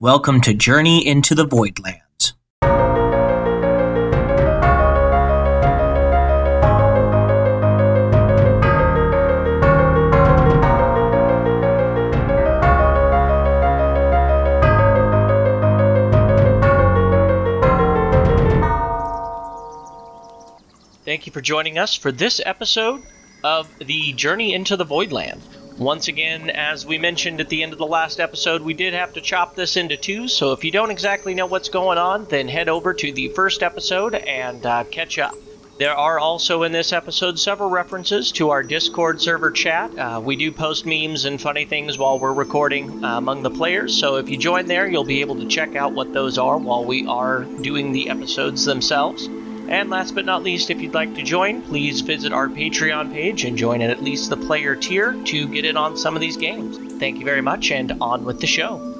Welcome to Journey into the Voidlands. Thank you for joining us for this episode of the Journey into the Voidland. Once again, as we mentioned at the end of the last episode, we did have to chop this into two, so if you don't exactly know what's going on, then head over to the first episode and uh, catch up. There are also in this episode several references to our Discord server chat. Uh, we do post memes and funny things while we're recording uh, among the players, so if you join there, you'll be able to check out what those are while we are doing the episodes themselves. And last but not least, if you'd like to join, please visit our Patreon page and join at at least the player tier to get in on some of these games. Thank you very much, and on with the show.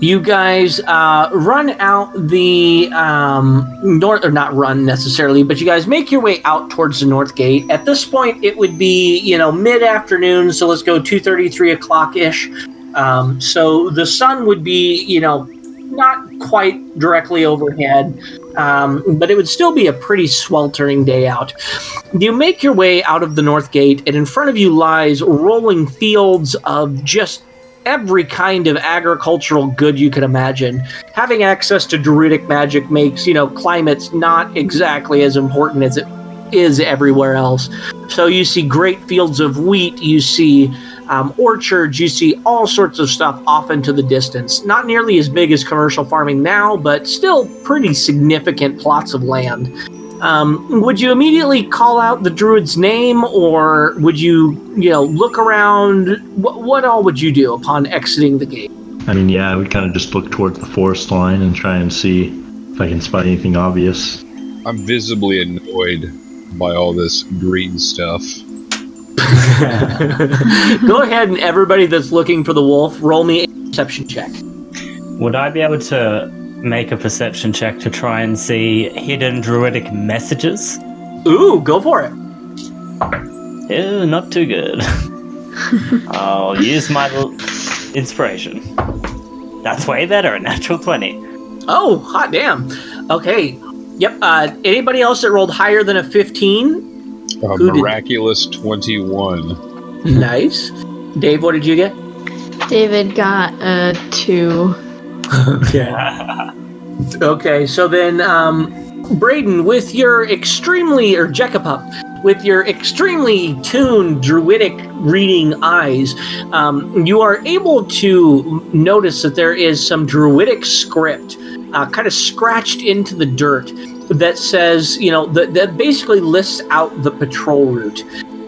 You guys uh, run out the um, north, or not run necessarily, but you guys make your way out towards the north gate. At this point, it would be you know mid afternoon, so let's go two thirty, three o'clock ish. Um, so the sun would be you know not quite directly overhead, um, but it would still be a pretty sweltering day out. You make your way out of the north gate, and in front of you lies rolling fields of just every kind of agricultural good you can imagine. Having access to druidic magic makes, you know, climates not exactly as important as it is everywhere else. So you see great fields of wheat, you see um, orchards, you see all sorts of stuff off into the distance. Not nearly as big as commercial farming now, but still pretty significant plots of land. Um, would you immediately call out the druid's name, or would you, you know, look around? What, what all would you do upon exiting the gate? I mean, yeah, I would kind of just look towards the forest line and try and see if I can spot anything obvious. I'm visibly annoyed by all this green stuff. Go ahead and everybody that's looking for the wolf, roll me a perception check. Would I be able to make a perception check to try and see hidden druidic messages? Ooh, go for it. Ew, not too good. I'll use my l- inspiration. That's way better, a natural 20. Oh, hot damn. Okay. Yep. Uh, anybody else that rolled higher than a 15? A Who did- miraculous 21. Nice. Dave, what did you get? David got a two. Okay. okay, so then, um, Braden, with your extremely, or Jekapup, with your extremely tuned druidic reading eyes, um, you are able to notice that there is some druidic script uh, kind of scratched into the dirt that says, you know, that, that basically lists out the patrol route.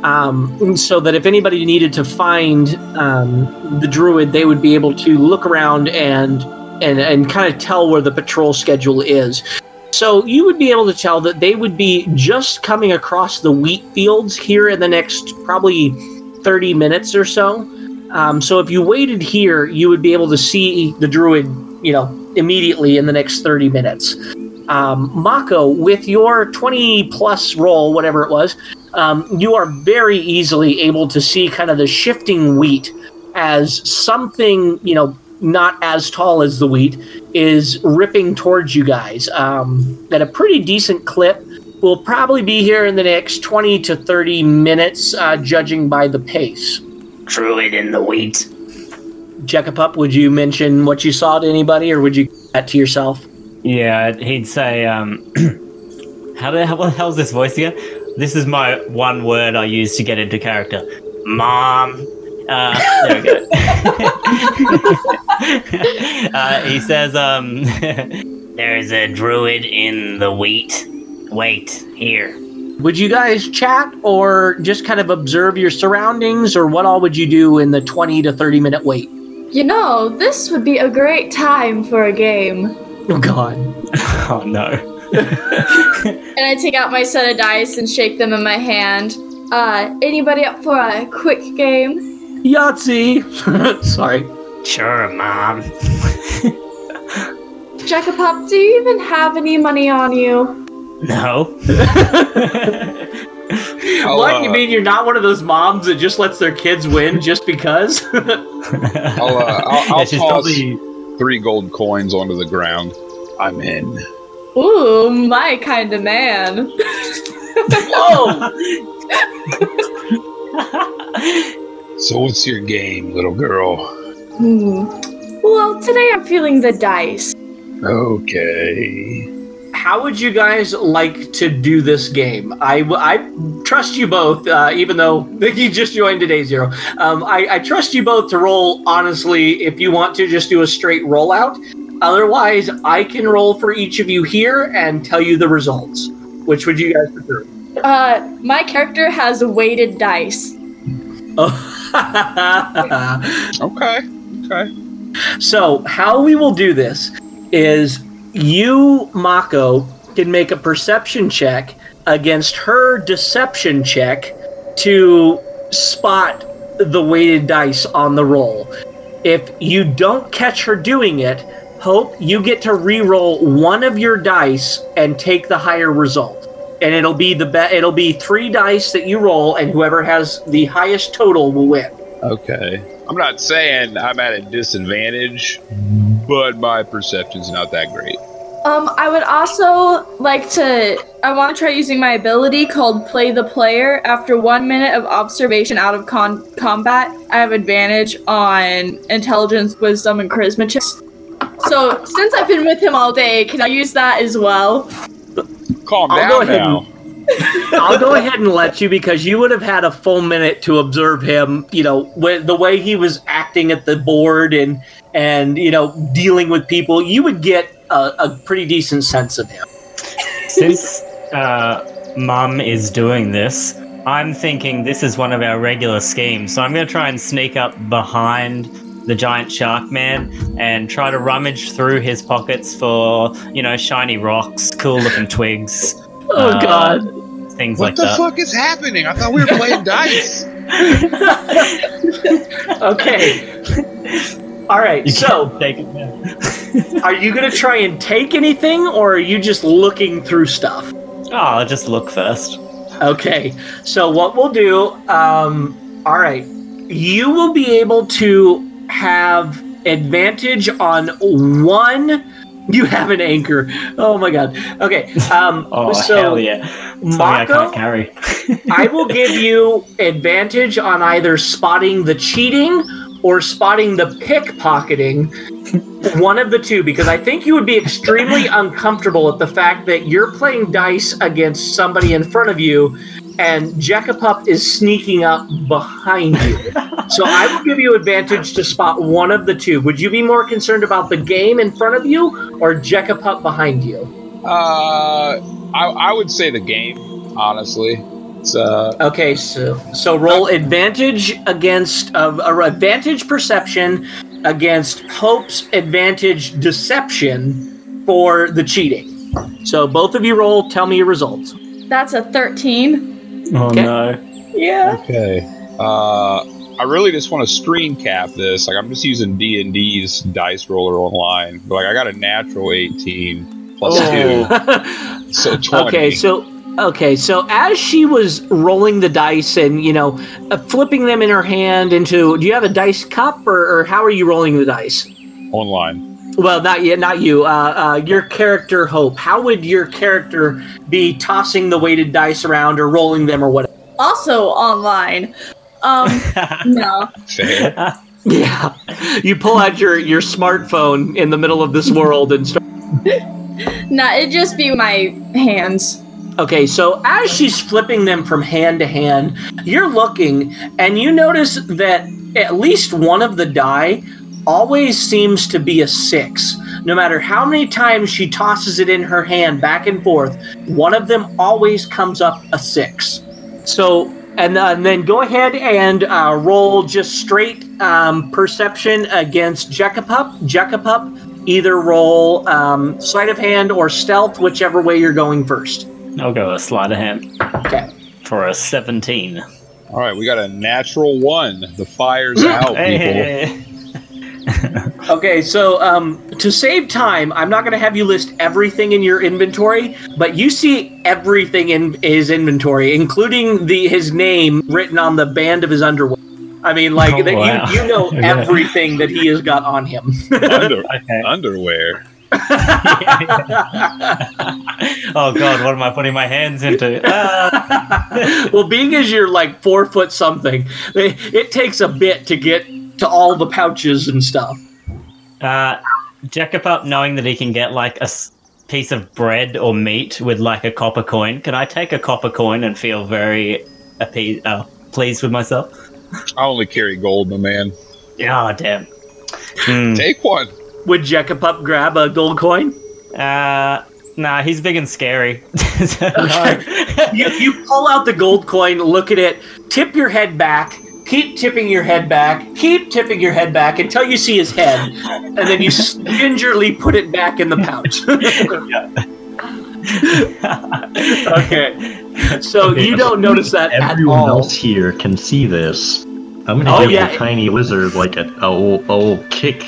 Um, so that if anybody needed to find um, the druid, they would be able to look around and and and kind of tell where the patrol schedule is. So you would be able to tell that they would be just coming across the wheat fields here in the next probably 30 minutes or so. Um, so if you waited here, you would be able to see the druid, you know, immediately in the next 30 minutes. Um, Mako, with your 20 plus roll, whatever it was, um, you are very easily able to see kind of the shifting wheat as something, you know, not as tall as the wheat is ripping towards you guys um, at a pretty decent clip. We'll probably be here in the next 20 to 30 minutes, uh, judging by the pace. Druid in the wheat. Jekapup, would you mention what you saw to anybody, or would you that to yourself? Yeah, he'd say, um, how the hell, what the hell's this voice again? This is my one word I use to get into character. Mom. Uh, there we go. uh, he says, um, there's a druid in the wheat. Wait, here. Would you guys chat or just kind of observe your surroundings, or what all would you do in the 20 to 30 minute wait? You know, this would be a great time for a game. Oh, God. Oh no. And I take out my set of dice and shake them in my hand. Uh, anybody up for a quick game? Yahtzee! Sorry. Sure, mom. Jekapup, do you even have any money on you? No. I'll, what? uh, You mean you're not one of those moms that just lets their kids win just because? I'll, uh, I'll, I'll yeah, she's pause. probably three gold coins onto the ground. I'm in. Ooh, my kind of man. Whoa! So what's your game, little girl? Hmm. Well, today I'm feeling the dice. Okay. How would you guys like to do this game? I, I trust you both, uh, even though you just joined today, Zero. Um, I, I trust you both to roll honestly if you want to just do a straight rollout. Otherwise, I can roll for each of you here and tell you the results. Which would you guys prefer? Uh, my character has weighted dice. Okay. Okay. So, how we will do this is you, Mako, can make a perception check against her deception check to spot the weighted dice on the roll. If you don't catch her doing it, Hope, you get to re-roll one of your dice and take the higher result. And it'll be the be- it'll be three dice that you roll, and whoever has the highest total will win. Okay. I'm not saying I'm at a disadvantage, but my perception's not that great. Um, I would also like to. I want to try using my ability called Play the Player. After one minute of observation out of con- combat, I have advantage on intelligence, wisdom, and charisma checks. So, since I've been with him all day, can I use that as well? Calm I'll down go ahead now. I'll go ahead and let you because you would have had a full minute to observe him. You know, the way he was acting at the board and and you know dealing with people, you would get a, a pretty decent sense of him. Since uh, is doing this, I'm thinking this is one of our regular schemes. So I'm going to try and sneak up behind the giant shark man and try to rummage through his pockets for, you know, shiny rocks, cool looking twigs, Oh Uh, God! things What like the fuck is happening? I thought we were playing dice. Okay. All right. You So, take it are you going to try and take anything, or are you just looking through stuff? Oh, I'll just look first. Okay. So what we'll do, um, all right, you will be able to have advantage on one. You have an anchor. Oh my god. Okay. Um, Oh, so hell yeah. Something I can't carry. I will give you advantage on either spotting the cheating or spotting the pickpocketing. One of the two, because I think you would be extremely uncomfortable at the fact that you're playing dice against somebody in front of you and Jekapup is sneaking up behind you. so I will give you advantage to spot one of the two. Would you be more concerned about the game in front of you or Jekapup behind you? Uh, I, I would say the game, honestly. It's uh, Okay, so so roll advantage against uh, or advantage perception against Hope's advantage deception for the cheating. So both of you roll. Tell me your results. That's a 13. Oh Okay. no. Yeah. okay. Uh, I really just want to screen cap this. Like I'm just using D and D's dice roller online. But like I got a natural 18 plus two, so 20. okay, so okay, so as she was rolling the dice and you know uh, flipping them in her hand into, do you have a dice cup or, or how are you rolling the dice? online. Well, not yet, not you. Uh, uh, your character, Hope. How would your character be tossing the weighted dice around or rolling them or whatever? Also online. Um, no. Fair. Yeah, you pull out your your smartphone in the middle of this world and start. Nah, it'd just be my hands. Okay, so as she's flipping them from hand to hand, you're looking and you notice that at least one of the die always seems to be a six. No matter how many times she tosses it in her hand back and forth, one of them always comes up a six. So, and, uh, and then go ahead and uh, roll just straight um, perception against Jekapup. Jekapup, either roll um, sleight of hand or stealth, whichever way you're going first. I'll go a sleight of hand Okay. for a 17. All right, we got a natural one. The fire's out, people. Hey. Okay, so um, to save time, I'm not going to have you list everything in your inventory, but you see everything in his inventory, including the his name written on the band of his underwear. I mean, like Oh, that wow. you you know everything that he has got on him. Under, Okay. underwear. oh god, what am I putting my hands into? Ah. well, being as you're like four foot something, it, it takes a bit to get to all the pouches and stuff. Uh, Jacob, knowing that he can get like a piece of bread or meat with like a copper coin, can I take a copper coin and feel very appe- uh, pleased with myself? I only carry gold, my man. Oh, damn. Hmm. Take one. Would Jekapup grab a gold coin? Uh, nah, he's big and scary. So. You, you pull out the gold coin, look at it, tip your head back, keep tipping your head back, keep tipping your head back until you see his head, and then you gingerly put it back in the pouch. okay. So you don't notice that at Everyone all. else here can see this. I'm gonna Oh, give yeah. the tiny lizard like a, a old, old kick,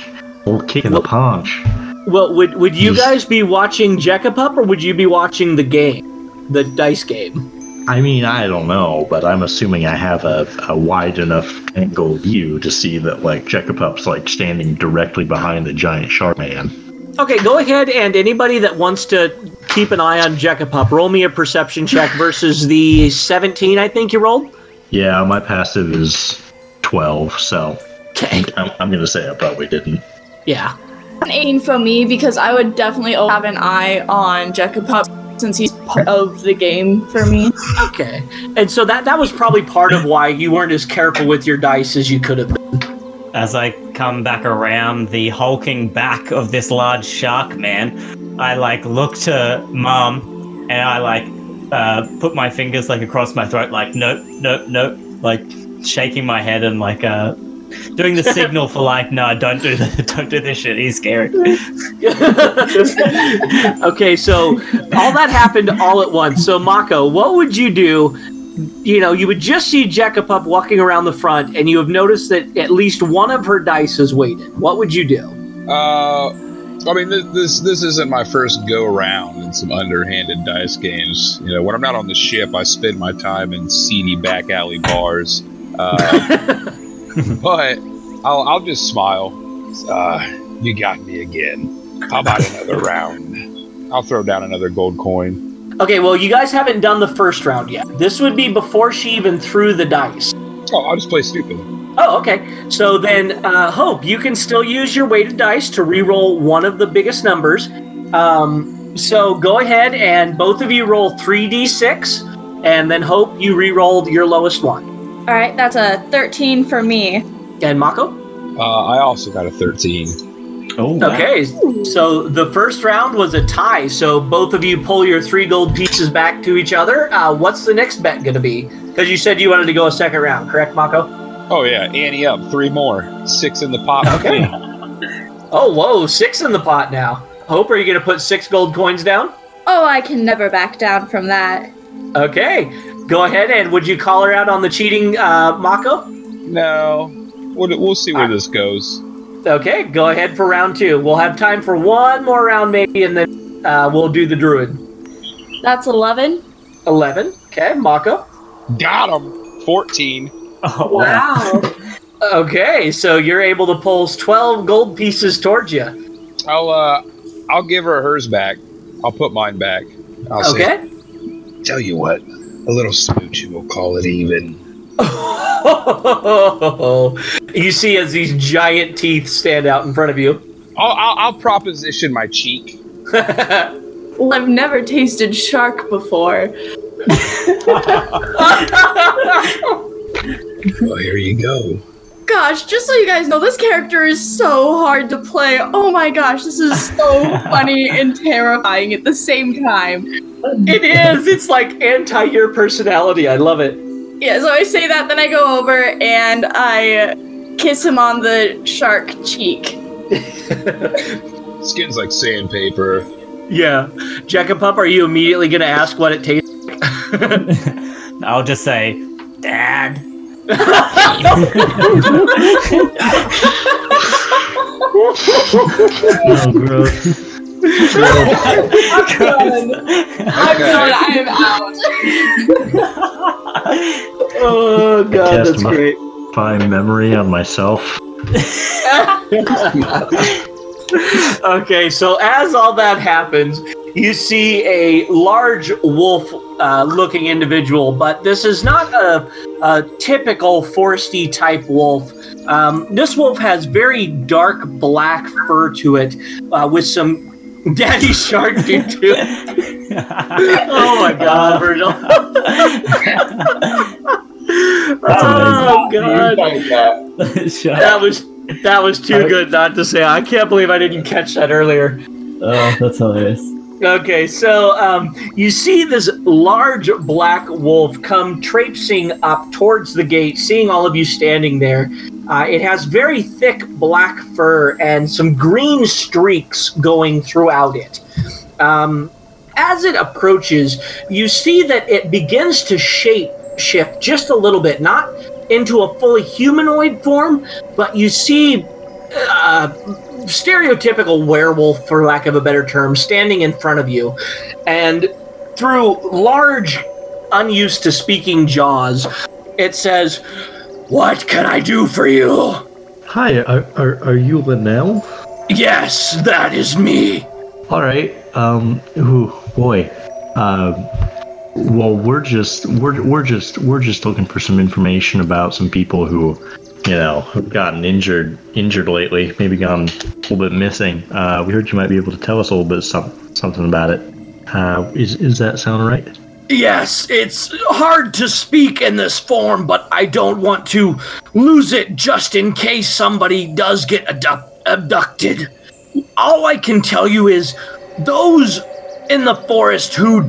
old kick in the paunch. Well, would would you He's- guys be watching Jekapup or would you be watching the game, the dice game? I mean, I don't know, but I'm assuming I have a, a wide enough angle view to see that like Jekapup's like standing directly behind the giant shark man. Okay, go ahead and anybody that wants to keep an eye on Jekapup, roll me a perception check versus the 17 I think you rolled. Yeah, my passive is 12, so Okay. I'm, I'm gonna say I probably didn't. Yeah. An 18 from me because I would definitely have an eye on Jekapup since he's part of the game for me. Okay. And so that that was probably part of why you weren't as careful with your dice as you could have been. As I come back around the hulking back of this large shark man, I like look to mom and I like uh, put my fingers like across my throat, like nope, nope, nope, like shaking my head and like uh, doing the signal for like no, don't do the, don't do this shit. He's scary. okay, so all that happened all at once. So Mako, what would you do? You know, you would just see Jekapup walking around the front, and you have noticed that at least one of her dice is weighted. What would you do? Uh, I mean, this, this this isn't my first go round in some underhanded dice games. You know, when I'm not on the ship, I spend my time in seedy back alley bars. Uh, but I'll I'll just smile. Uh, you got me again. How about another round? I'll throw down another gold coin. Okay, well, you guys haven't done the first round yet. This would be before she even threw the dice. Oh, I'll just play stupid. Oh, okay. So then, uh, Hope, you can still use your weighted dice to re-roll one of the biggest numbers. Um, so go ahead and both of you roll 3d6, and then Hope, you re-rolled your lowest one. All right, that's a 13 for me. And Mako? Uh, I also got a 13. Oh, wow. Okay, so the first round was a tie, so both of you pull your three gold pieces back to each other. Uh, what's the next bet going to be? Because you said you wanted to go a second round, correct, Mako? Oh yeah, ante up, three more, six in the pot. Okay. Oh, whoa, six in the pot now. Hope, are you going to put six gold coins down? Oh, I can never back down from that. Okay, go ahead and would you call her out on the cheating, uh, Mako? No, we'll, we'll see where this goes. Okay, go ahead for round two. We'll have time for one more round maybe, and then uh, we'll do the druid. That's 11. 11. Okay, Mako. Got him. 14. Oh, wow. Okay, so you're able to pull 12 gold pieces towards you. I'll uh, I'll give her hers back. I'll put mine back. I'll say, Okay? Tell you what, a little smooch and we'll call it even. you see as these giant teeth stand out in front of you. I'll, I'll, I'll proposition my cheek. Well, I've never tasted shark before. Well, here you go. Gosh, just so you guys know, this character is so hard to play. Oh my gosh, this is so funny and terrifying at the same time. it is. It's like anti your personality. I love it. Yeah, so I say that, then I go over and I kiss him on the shark cheek. Skin's like sandpaper. Yeah. Jekapup, are you immediately going to ask what it tastes I'll just say, Dad. Oh, gross. I'm done. I'm done. I am out. Oh, God, Cast that's my- great. modify memory on myself. okay, so as all that happens, you see a large wolf uh, looking individual, but this is not a, a typical foresty type wolf. Um, this wolf has very dark black fur to it, uh, with some daddy shark do too. oh my god, Virgil. oh god. That was that was too good not to say. I can't believe I didn't catch that earlier. Oh, that's hilarious. Okay, so um, you see this large black wolf come traipsing up towards the gate, seeing all of you standing there. Uh, it has very thick black fur and some green streaks going throughout it. Um, as it approaches, you see that it begins to shape shift just a little bit, not into a fully humanoid form, but you see uh, stereotypical werewolf, for lack of a better term, standing in front of you, and through large, unused to speaking jaws, it says, "What can I do for you?" Hi, are, are, are you Linnell? Yes, that is me. All right. Um. Ooh, boy. Um. Well, we're just we're we're just we're just looking for some information about some people who, you know, have gotten injured injured lately. Maybe gone a little bit missing. Uh, we heard you might be able to tell us a little bit some, something about it. Uh, is is that sound right? Yes, it's hard to speak in this form, but I don't want to lose it just in case somebody does get abduct- abducted. All I can tell you is those in the forest who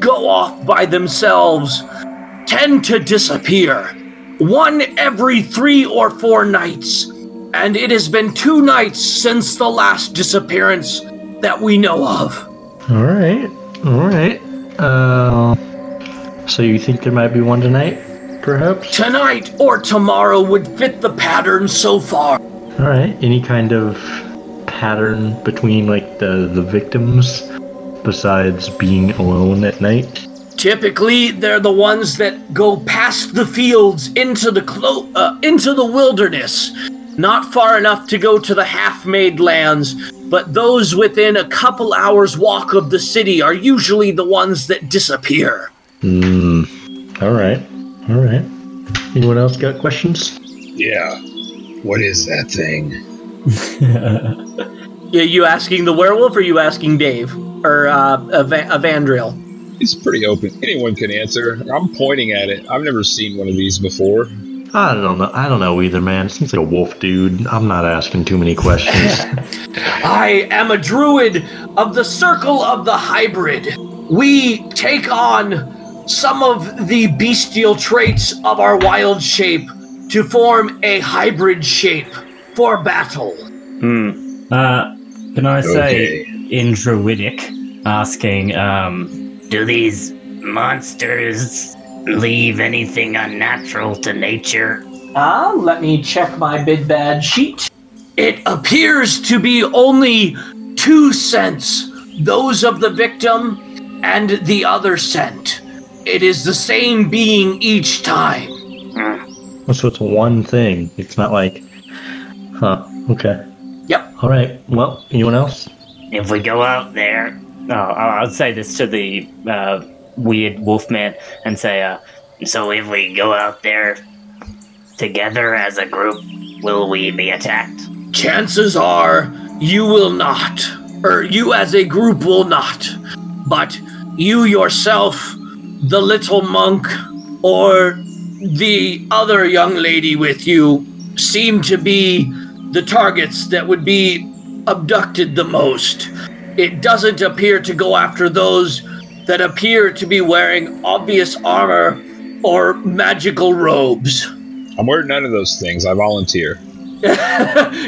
go off by themselves tend to disappear. One every three or four nights. And it has been two nights since the last disappearance that we know of. All right. All right. Uh, so you think there might be one tonight, perhaps? Tonight or tomorrow would fit the pattern so far. All right. Any kind of pattern between like the the victims besides being alone at night? Typically, they're the ones that go past the fields into the clo- uh, into the wilderness, not far enough to go to the half-made lands. But those within a couple hours' walk of the city are usually the ones that disappear. Hmm. All right. All right. Anyone else got questions? Yeah. What is that thing? Yeah, you asking the werewolf, or you asking Dave or uh, Eva- Evandriel? It's pretty open. Anyone can answer. I'm pointing at it. I've never seen one of these before. I don't know. I don't know either, man. It seems like a wolf dude. I'm not asking too many questions. I am a druid of the Circle of the Hybrid. We take on some of the bestial traits of our wild shape to form a hybrid shape for battle. Hmm. Uh, can I say Okay. In Druidic, asking, um, do these monsters leave anything unnatural to nature? Ah, let me check my bid bad sheet. It appears to be only two scents those of the victim and the other scent. It is the same being each time. so it's one thing. It's not like, huh? Okay. Yep. All right. Well, anyone else? If we go out there, I- I'll say this to the uh, weird wolfman and say, uh, so if we go out there together as a group, will we be attacked? Chances are you will not, or you as a group will not. But you yourself, the little monk, or the other young lady with you seem to be the targets that would be abducted the most. It doesn't appear to go after those that appear to be wearing obvious armor or magical robes. I'm wearing none of those things. I volunteer.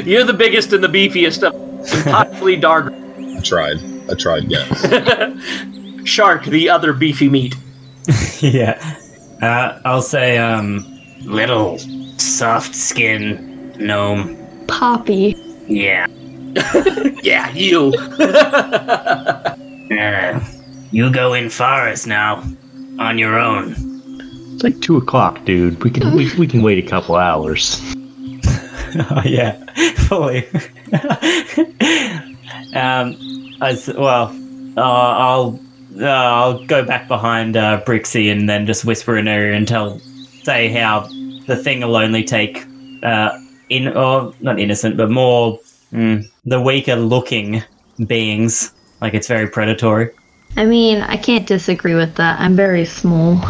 You're the biggest and the beefiest of possibly Dark I tried. I tried, guys. Shark, the other beefy meat. yeah. Uh, I'll say, um, little soft skin gnome. Poppy. Yeah. Yeah, you. Uh, you go in forest now, on your own. It's like two o'clock, dude. We can we, we can wait a couple hours. oh yeah, fully. um, as well, uh, I'll uh, I'll go back behind uh, Brixie and then just whisper in her ear and tell, say how the thing will only take uh, in or not innocent, but more mm, the weaker looking beings. Like it's very predatory. I mean, I can't disagree with that. I'm very small.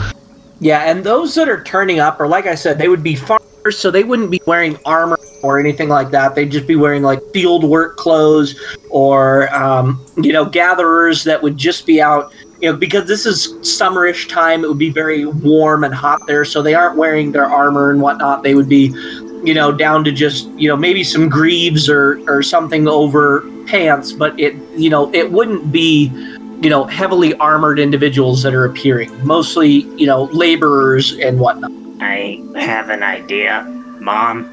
Yeah, and those that are turning up, are, like I said, they would be farmers, so they wouldn't be wearing armor or anything like that. They'd just be wearing like field work clothes or, um, you know, gatherers that would just be out, you know, because this is summerish time, it would be very warm and hot there, so they aren't wearing their armor and whatnot. They would be, you know, down to just, you know, maybe some greaves or, or something over pants, but it, you know, it wouldn't be you know, heavily armored individuals that are appearing, mostly, you know, laborers and whatnot. I have an idea, Mom.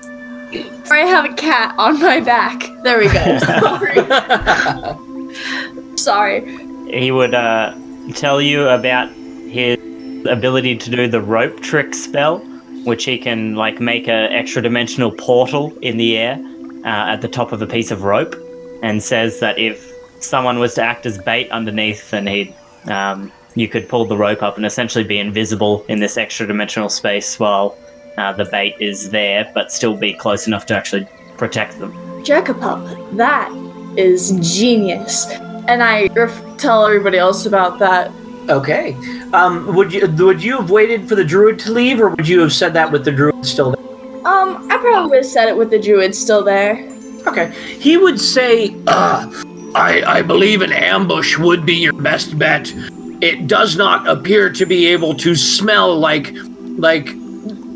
Or I have a cat on my back. There we go. Sorry. Sorry. He would uh, tell you about his ability to do the rope trick spell, which he can like make an extra dimensional portal in the air uh, at the top of a piece of rope, and says that if someone was to act as bait underneath, then he'd um, you could pull the rope up and essentially be invisible in this extra dimensional space while uh, the bait is there, but still be close enough to actually protect them. Jekapup, that is genius. And I ref- tell everybody else about that. Okay. Um, would you would you have waited for the druid to leave, or would you have said that with the druid still there? Um, I probably would have said it with the druid still there. Okay. He would say, uh, I, I believe an ambush would be your best bet. It does not appear to be able to smell like like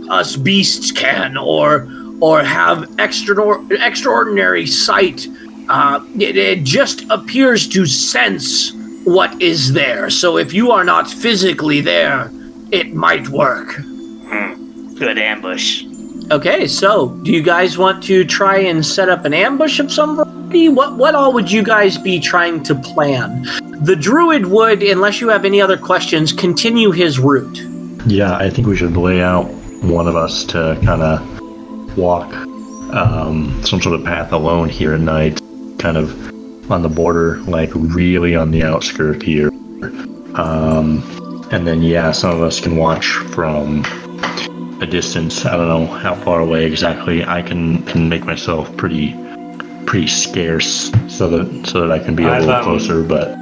us beasts can, or or have extra, extraordinary sight. Uh, it, it just appears to sense what is there. So if you are not physically there, it might work. Hmm. Good ambush. Okay, so do you guys want to try and set up an ambush of some variety? What what all would you guys be trying to plan? The druid would, unless you have any other questions, continue his route. Yeah, I think we should lay out one of us to kind of walk um, some sort of path alone here at night, kind of on the border, like really on the outskirt here. Um, and then, yeah, some of us can watch from a distance. I don't know how far away exactly. I can, can make myself pretty pretty scarce so that so that I can be a I've, little um, closer. But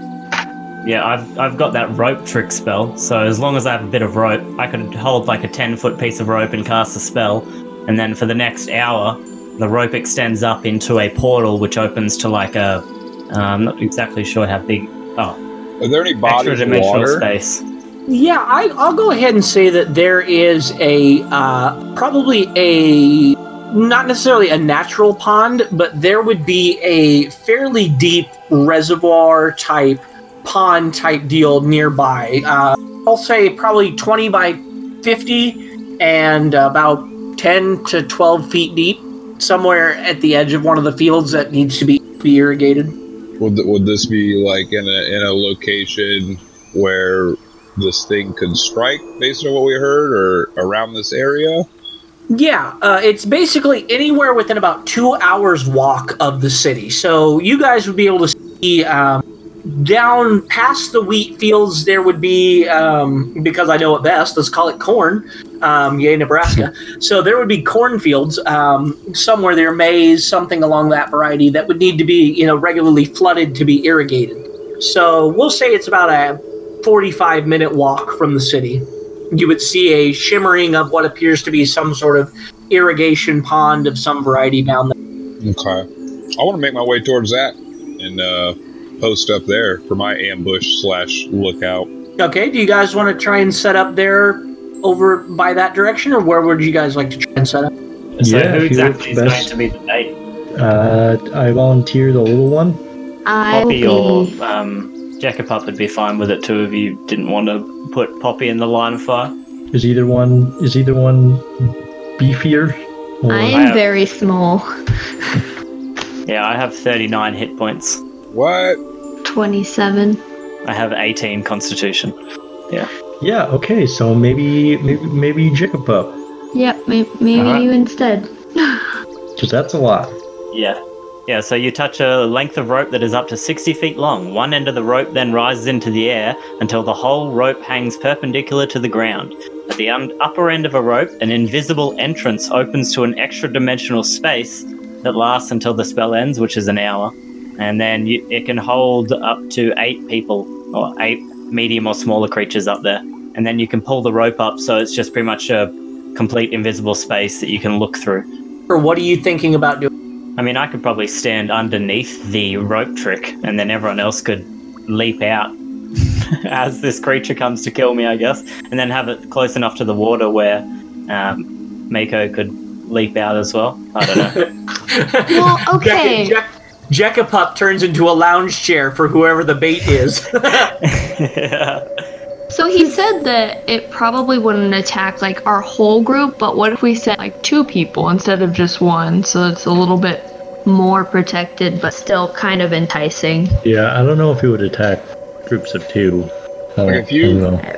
Yeah, I've I've got that rope trick spell. So as long as I have a bit of rope, I could hold like a ten foot piece of rope and cast a spell, and then for the next hour, the rope extends up into a portal which opens to like a. Uh, I'm not exactly sure how big. Oh, Are there any extra bodies of dimensional water? space. Yeah, I, I'll go ahead and say that there is a uh, probably a not necessarily a natural pond, but there would be a fairly deep reservoir type pond type deal nearby. Uh, I'll say probably 20 by 50 and about 10 to 12 feet deep, somewhere at the edge of one of the fields that needs to be, be irrigated. Would would this be like in a in a location where this thing could strike, based on what we heard, or around this area? Yeah, uh, it's basically anywhere within about two hours walk of the city. So you guys would be able to see um, down past the wheat fields. There would be, um, because I know it best, let's call it corn. Um, yay, Nebraska. so there would be cornfields um, somewhere there, maize, something along that variety that would need to be, you know, regularly flooded to be irrigated. So we'll say it's about a 45 minute walk from the city you would see a shimmering of what appears to be some sort of irrigation pond of some variety down there. Okay. I want to make my way towards that and uh, post up there for my ambush slash lookout. Okay, do you guys want to try and set up there over by that direction, or where would you guys like to try and set up? So Yeah, who if exactly is look going best. to be the bait? uh, I volunteer the little one. I Poppy will or be. um, Jekapup would be fine with it too if you didn't want to put Poppy in the line of fire. Is either one is either one beefier? Or- I I am very small. Yeah, I have 39 hit points. What? 27. I have 18 constitution. Yeah. Yeah, okay. So maybe maybe maybe Jekapup Yep, maybe, maybe Alright. you instead. because that's a lot. Yeah. Yeah, so you touch a length of rope that is up to 60 feet long. One end of the rope then rises into the air until the whole rope hangs perpendicular to the ground. At the un- upper end of a rope, an invisible entrance opens to an extra dimensional space that lasts until the spell ends, which is an hour. And then you, it can hold up to eight people, or eight medium or smaller creatures up there. And then you can pull the rope up, so it's just pretty much a complete invisible space that you can look through. Or what are you thinking about doing? I mean, I could probably stand underneath the rope trick, and then everyone else could leap out as this creature comes to kill me, I guess, and then have it close enough to the water where um, Mako could leap out as well. I don't know. Well, okay. Jack- Jack- Jekapup turns into a lounge chair for whoever the bait is. yeah. So he said that it probably wouldn't attack like our whole group, but what if we sent like two people instead of just one? So it's a little bit more protected, but still kind of enticing. Yeah. I don't know if it would attack groups of two. Like, if you- I don't know.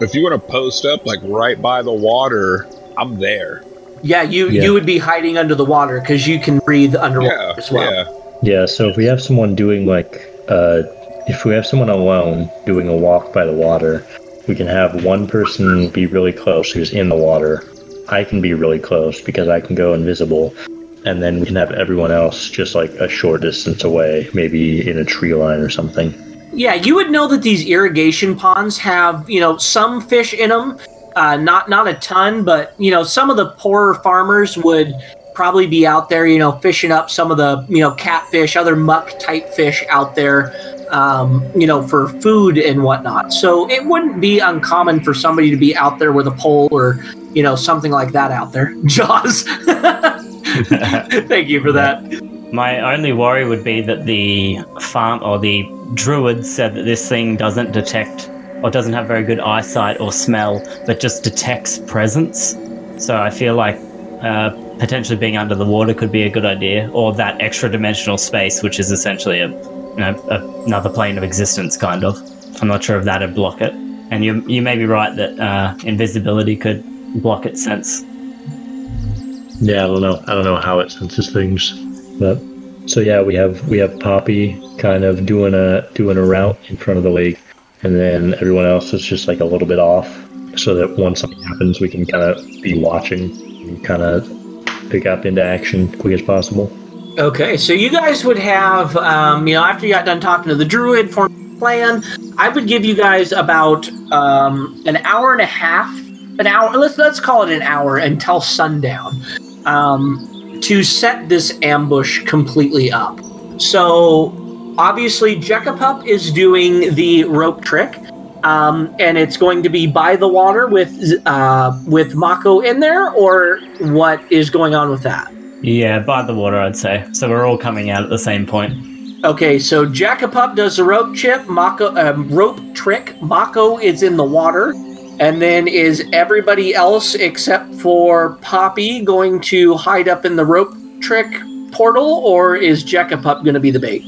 If you want to post up like right by the water, I'm there. yeah, you Yeah. you would be hiding under the water because you can breathe underwater Yeah, as well. yeah. Yeah, so if we have someone doing like uh if we have someone alone doing a walk by the water, we can have one person be really close who's in the water. I can be really close because I can go invisible. And then we can have everyone else just like a short distance away, maybe in a tree line or something. Yeah, you would know that these irrigation ponds have, you know, some fish in them. Uh, not not a ton, but you know, some of the poorer farmers would probably be out there, you know, fishing up some of the, you know, catfish, other muck type fish out there, um, you know, for food and whatnot. So it wouldn't be uncommon for somebody to be out there with a pole or, you know, something like that out there. Jaws. Thank you for that. My only worry would be that the farm or the druid said that this thing doesn't detect or doesn't have very good eyesight or smell, but just detects presence. So I feel like uh, potentially being under the water could be a good idea, or that extra dimensional space, which is essentially a, you know, a, another plane of existence, kind of. I'm not sure if that'd block it. And you you may be right that uh, invisibility could block its sense. Yeah, I don't know. I don't know how it senses things, but so yeah, we have we have Poppy kind of doing a doing a route in front of the lake, and then everyone else is just like a little bit off, so that once something happens, we can kind of be watching and kind of pick up into action quick as possible. Okay, so you guys would have, um, you know, after you got done talking to the druid for plan, I would give you guys about um, an hour and a half, an hour. Let's let's call it an hour until sundown, um, to set this ambush completely up. So obviously, Jekapup is doing the rope trick. Um, and it's going to be by the water with uh, with Mako in there, or what is going on with that? Yeah, by the water, I'd say. So we're all coming out at the same point. Okay, so Jekapup does the rope chip, Mako um, rope trick. Mako is in the water, and then is everybody else except for Poppy going to hide up in the rope trick portal, or is Jekapup going to be the bait?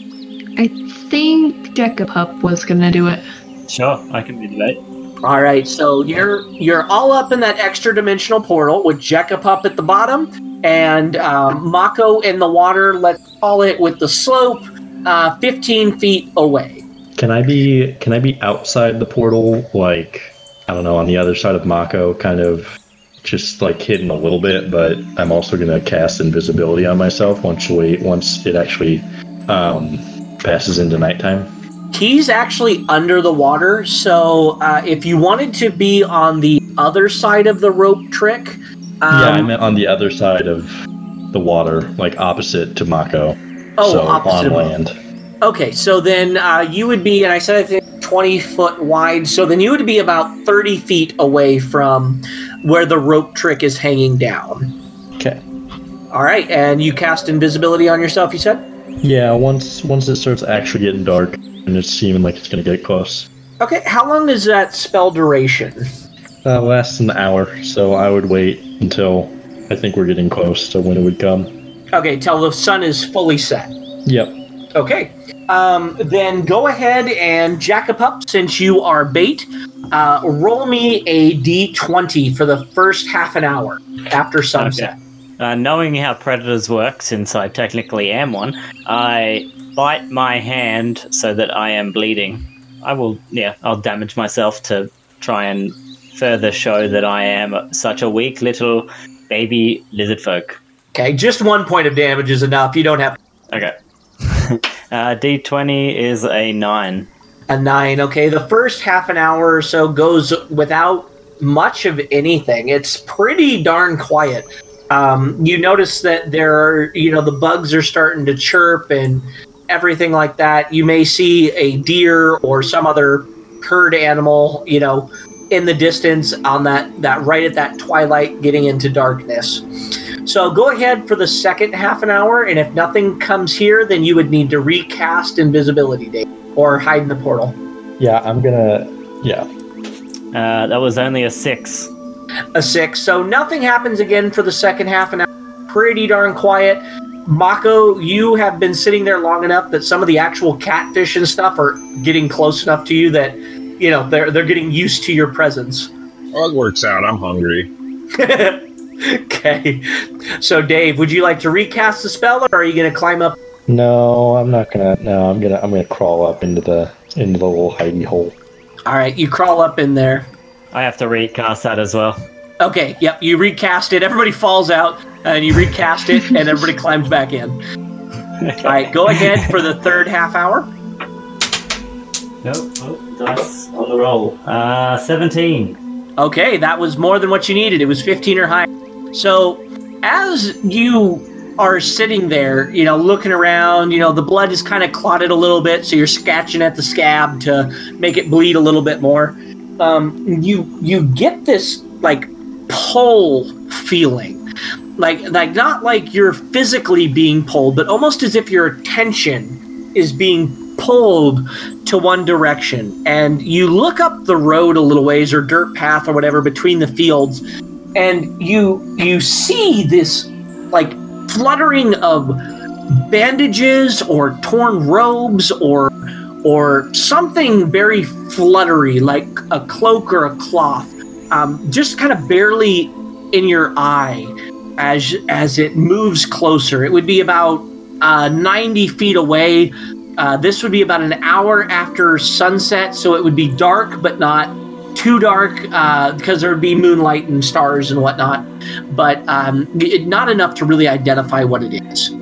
I think Jekapup was gonna do it. Sure, I can be the bait. All right, so you're you're all up in that extra dimensional portal with Jekapup at the bottom and um, Mako in the water. Let's call it with the slope, uh, 15 feet away. Can I be can I be outside the portal, like I don't know, on the other side of Mako, kind of just like hidden a little bit, but I'm also gonna cast invisibility on myself once we once it actually um, passes into nighttime. He's actually under the water, so uh, if you wanted to be on the other side of the rope trick, um, yeah, I meant on the other side of the water, like opposite to Mako. Oh, so opposite on land. Okay, so then uh, you would be, and I said I think 20 foot wide, so then you would be about 30 feet away from where the rope trick is hanging down. Okay. All right, and you cast invisibility on yourself, you said? Yeah, once once it starts actually getting dark and it's seeming like it's gonna get close. Okay, how long is that spell duration? Uh, lasts an hour, so I would wait until I think we're getting close to when it would come. Okay, till the sun is fully set. Yep. Okay, um, then go ahead and Jekapup since you are bait. Uh, roll me a d20 for the first half an hour after sunset. Uh, knowing how predators work, since I technically am one, I bite my hand so that I am bleeding. I will, yeah, I'll damage myself to try and further show that I am such a weak little baby lizard folk. Okay, just one point of damage is enough. You don't have Okay. uh, D20 is a 9. a nine. Okay, the first half an hour or so goes without much of anything. It's pretty darn quiet. Um, you notice that there are, you know, the bugs are starting to chirp and everything like that. You may see a deer or some other herd animal, you know, in the distance on that that right at that twilight getting into darkness. So go ahead for the second half an hour, and if nothing comes here, then you would need to recast invisibility date or hide in the portal. Yeah, I'm gonna. Yeah. Uh, that was only a 6. a six. So nothing happens again for the second half an hour. Pretty darn quiet. Mako, you have been sitting there long enough that some of the actual catfish and stuff are getting close enough to you that you know they're they're getting used to your presence. Well, it works out. I'm hungry. okay. So Dave, would you like to recast the spell or are you gonna climb up? No, I'm not gonna. No, I'm gonna. I'm gonna crawl up into the into the little hidey hole. Alright, you crawl up in there. I have to recast that as well. Okay, yep, you recast it, everybody falls out, and you recast it, and everybody climbs back in. Alright, go ahead for the third half hour. Nope. Oh, dice on the roll. Uh, 17. Okay, that was more than what you needed. It was 15 or higher. So, as you are sitting there, you know, looking around, you know, the blood is kind of clotted a little bit, so you're scratching at the scab to make it bleed a little bit more. Um, you you get this like pull feeling, like like not like you're physically being pulled, but almost as if your attention is being pulled to one direction. And you look up the road a little ways or dirt path or whatever between the fields and you you see this like fluttering of bandages or torn robes or or something very fluttery like a cloak or a cloth um, just kind of barely in your eye as as it moves closer it would be about uh, 90 feet away uh, this would be about an hour after sunset, so it would be dark, but not too dark uh, because there would be moonlight and stars and whatnot, but um, it, not enough to really identify what it is.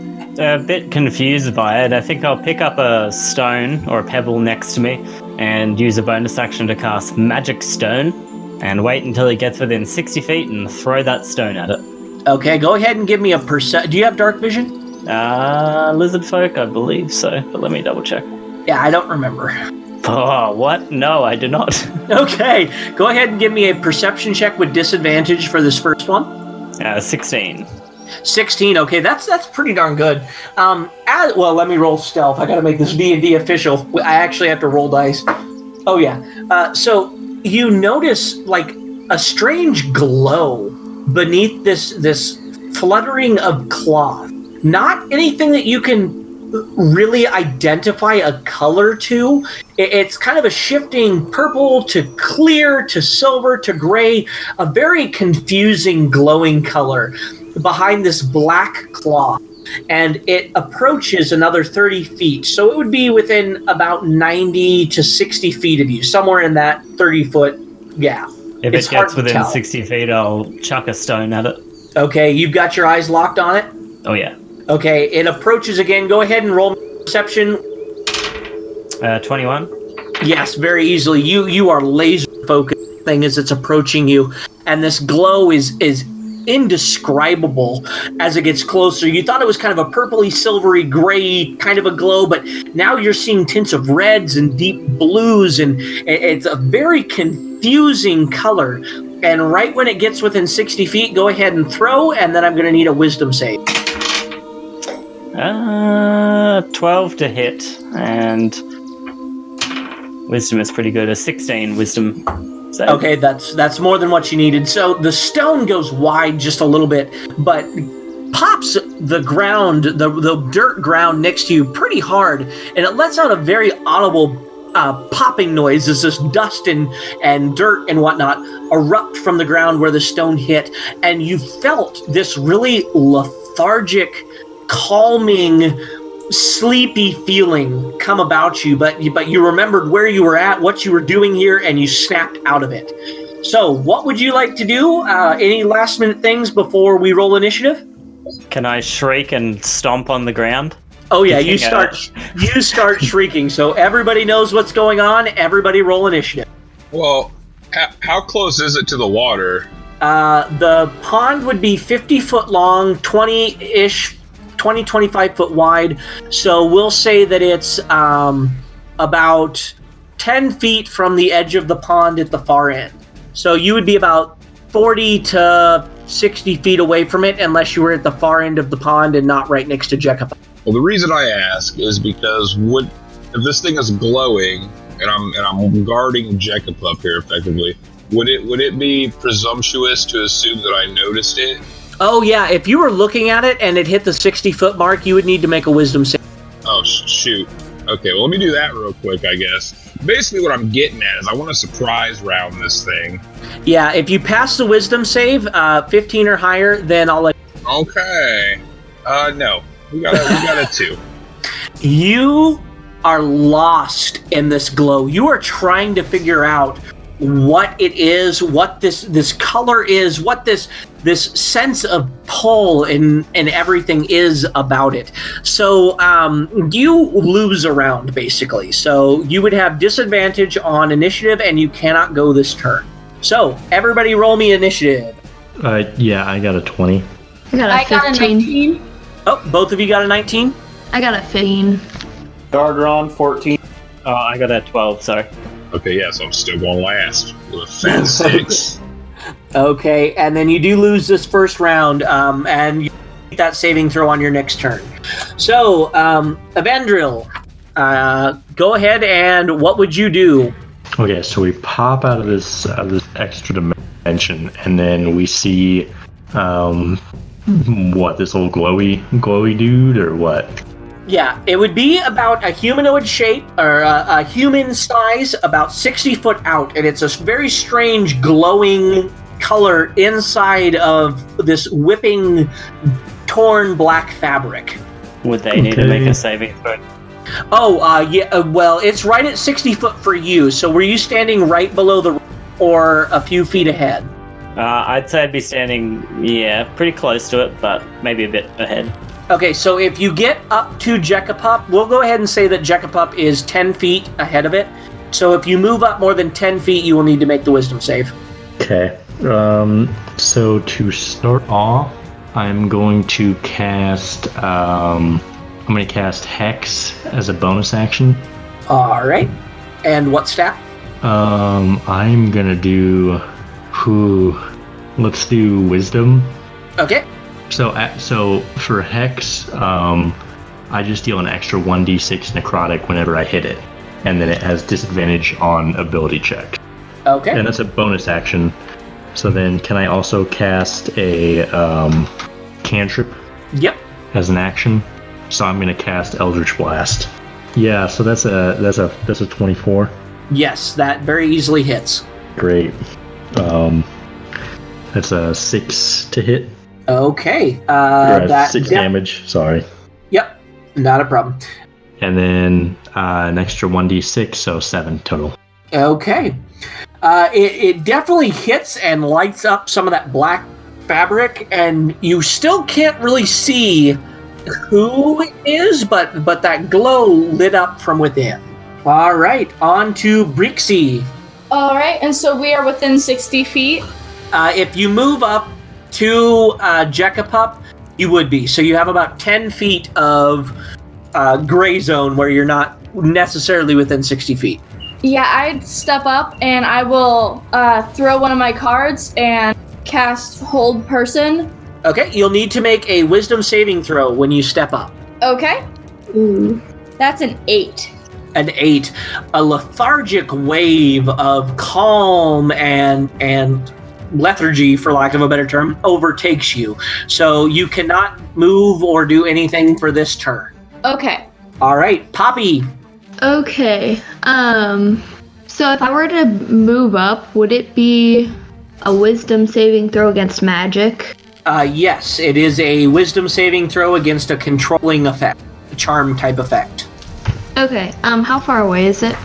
A bit confused by it. I think I'll pick up a stone or a pebble next to me and use a bonus action to cast Magic Stone and wait until it gets within 60 feet and throw that stone at it. Okay, go ahead and give me a percent. Do you have dark vision? Uh, lizard folk, I believe so, but let me double check. Yeah, I don't remember. Oh, what? No, I do not. Okay, go ahead and give me a perception check with disadvantage for this first one. Uh, 16. 16 okay that's that's pretty darn good um as, well let me roll stealth i gotta make this d&d official i actually have to roll dice oh yeah uh, so you notice like a strange glow beneath this this fluttering of cloth not anything that you can really identify a color to. It's kind of a shifting purple to clear to silver to gray a very confusing glowing color behind this black cloth. And it approaches another 30 feet. So it would be within about 90 to 60 feet of you somewhere in that 30 foot gap If It's it gets within tell. 60 feet, I'll chuck a stone at it. okay you've got your eyes locked on it Oh, yeah. okay it approaches again go ahead and roll perception Uh, 21. Yes, very easily. You you are laser focused thing as it's approaching you, and this glow is is indescribable as it gets closer. You thought it was kind of a purpley, silvery, gray kind of a glow, but now you're seeing tints of reds and deep blues, and it's a very confusing color. And right when it gets within 60 feet, go ahead and throw, and then I'm going to need a wisdom save. Uh, 12 to hit, and wisdom is pretty good. A 16 wisdom. So, Okay, that's that's more than what you needed. So the stone goes wide just a little bit, but pops the ground, the, the dirt ground next to you pretty hard, and it lets out a very audible uh, popping noise as this dust and, and dirt and whatnot erupt from the ground where the stone hit. And you felt this really lethargic, calming, sleepy feeling come about you, but, but you remembered where you were at, what you were doing here, and you snapped out of it. So, what would you like to do? Uh, any last minute things before we roll initiative? Can I shriek and stomp on the ground? Oh yeah, you start you start shrieking. So everybody knows what's going on. Everybody roll initiative. Well, how, how close is it to the water? Uh, the pond would be 50 foot long, 20 ish, 20 25 foot wide. So we'll say that it's um, about 10 feet from the edge of the pond at the far end. So you would be about 40 to 60 feet away from it, unless you were at the far end of the pond and not right next to Jekapup. Well, the reason I ask is because would if this thing is glowing and I'm and I'm guarding Jekapup here effectively, would it would it be presumptuous to assume that I noticed it? Oh yeah, if you were looking at it and it hit the 60 foot mark, you would need to make a wisdom save. Oh sh- shoot. Okay, well let me do that real quick, I guess. Basically, what I'm getting at is I want to surprise round this thing. Yeah, if you pass the wisdom save, uh, 15 or higher, then I'll let Okay. Uh, no, we got a, we got a two. you are lost in this glow. You are trying to figure out what it is, what this this color is, what this this sense of pull and and everything is about it. So um, you lose a round basically. So you would have disadvantage on initiative, and you cannot go this turn. So everybody, roll me initiative. Uh, yeah, I got a 20. I got a I got a 15. 19. Oh, both of you got a 19. I got a 15. Dargron, 14. Oh, I got a 12, sorry. Okay, yeah, so I'm still going last with a fat six. Okay, and then you do lose this first round, um, and you get that saving throw on your next turn. So, um, Evandril, uh, go ahead and what would you do? Okay, so we pop out of this out of this extra dimension, and then we see, um, what this little glowy glowy dude or what? Yeah, it would be about a humanoid shape or a, a human size, about 60 foot out, and it's a very strange glowing color inside of this whipping, torn black fabric. Would they need to make a saving throw? Oh, uh, yeah. Uh, well, it's right at sixty foot for you. So were you standing right below the, or a few feet ahead? Uh, I'd say I'd be standing, yeah, pretty close to it, but maybe a bit ahead. Okay, so if you get up to Jekapup, we'll go ahead and say that Jekapup is ten feet ahead of it. So if you move up more than ten feet, you will need to make the Wisdom save. Okay. Um, so to start off, I'm going to cast. Um, I'm going to cast Hex as a bonus action. All right. And what stat? Um, I'm gonna do. Who? Let's do Wisdom. Okay. So, so for Hex, um, I just deal an extra 1d6 necrotic whenever I hit it, and then it has disadvantage on ability check. Okay. And that's a bonus action. So then, can I also cast a um, cantrip Yep. as an action? So I'm gonna cast Eldritch Blast. Yeah, so that's a that's a that's a 24. Yes, that very easily hits. Great. Um, that's a six to hit. Okay. Uh, that six def- damage. Sorry. Yep. Not a problem. And then uh, an extra 1d6, so seven total. Okay. Uh, it, it definitely hits and lights up some of that black fabric, and you still can't really see who it is, but but that glow lit up from within. All right, on to Brixie. All right, and so we are within 60 feet. Uh, if you move up to uh, Jekapup, you would be. So you have about 10 feet of uh, gray zone where you're not necessarily within 60 feet. Yeah, I'd step up and I will uh, throw one of my cards and cast Hold Person. Okay, you'll need to make a wisdom saving throw when you step up. Okay. Ooh. That's an eight. An eight, a lethargic wave of calm and and lethargy, for lack of a better term, overtakes you. So you cannot move or do anything for this turn. Okay. All right, Poppy. Okay. Um. So if I were to move up, would it be a wisdom saving throw against magic? Uh, yes, it is a wisdom saving throw against a controlling effect, a charm type effect. Okay. Um. How far away is it?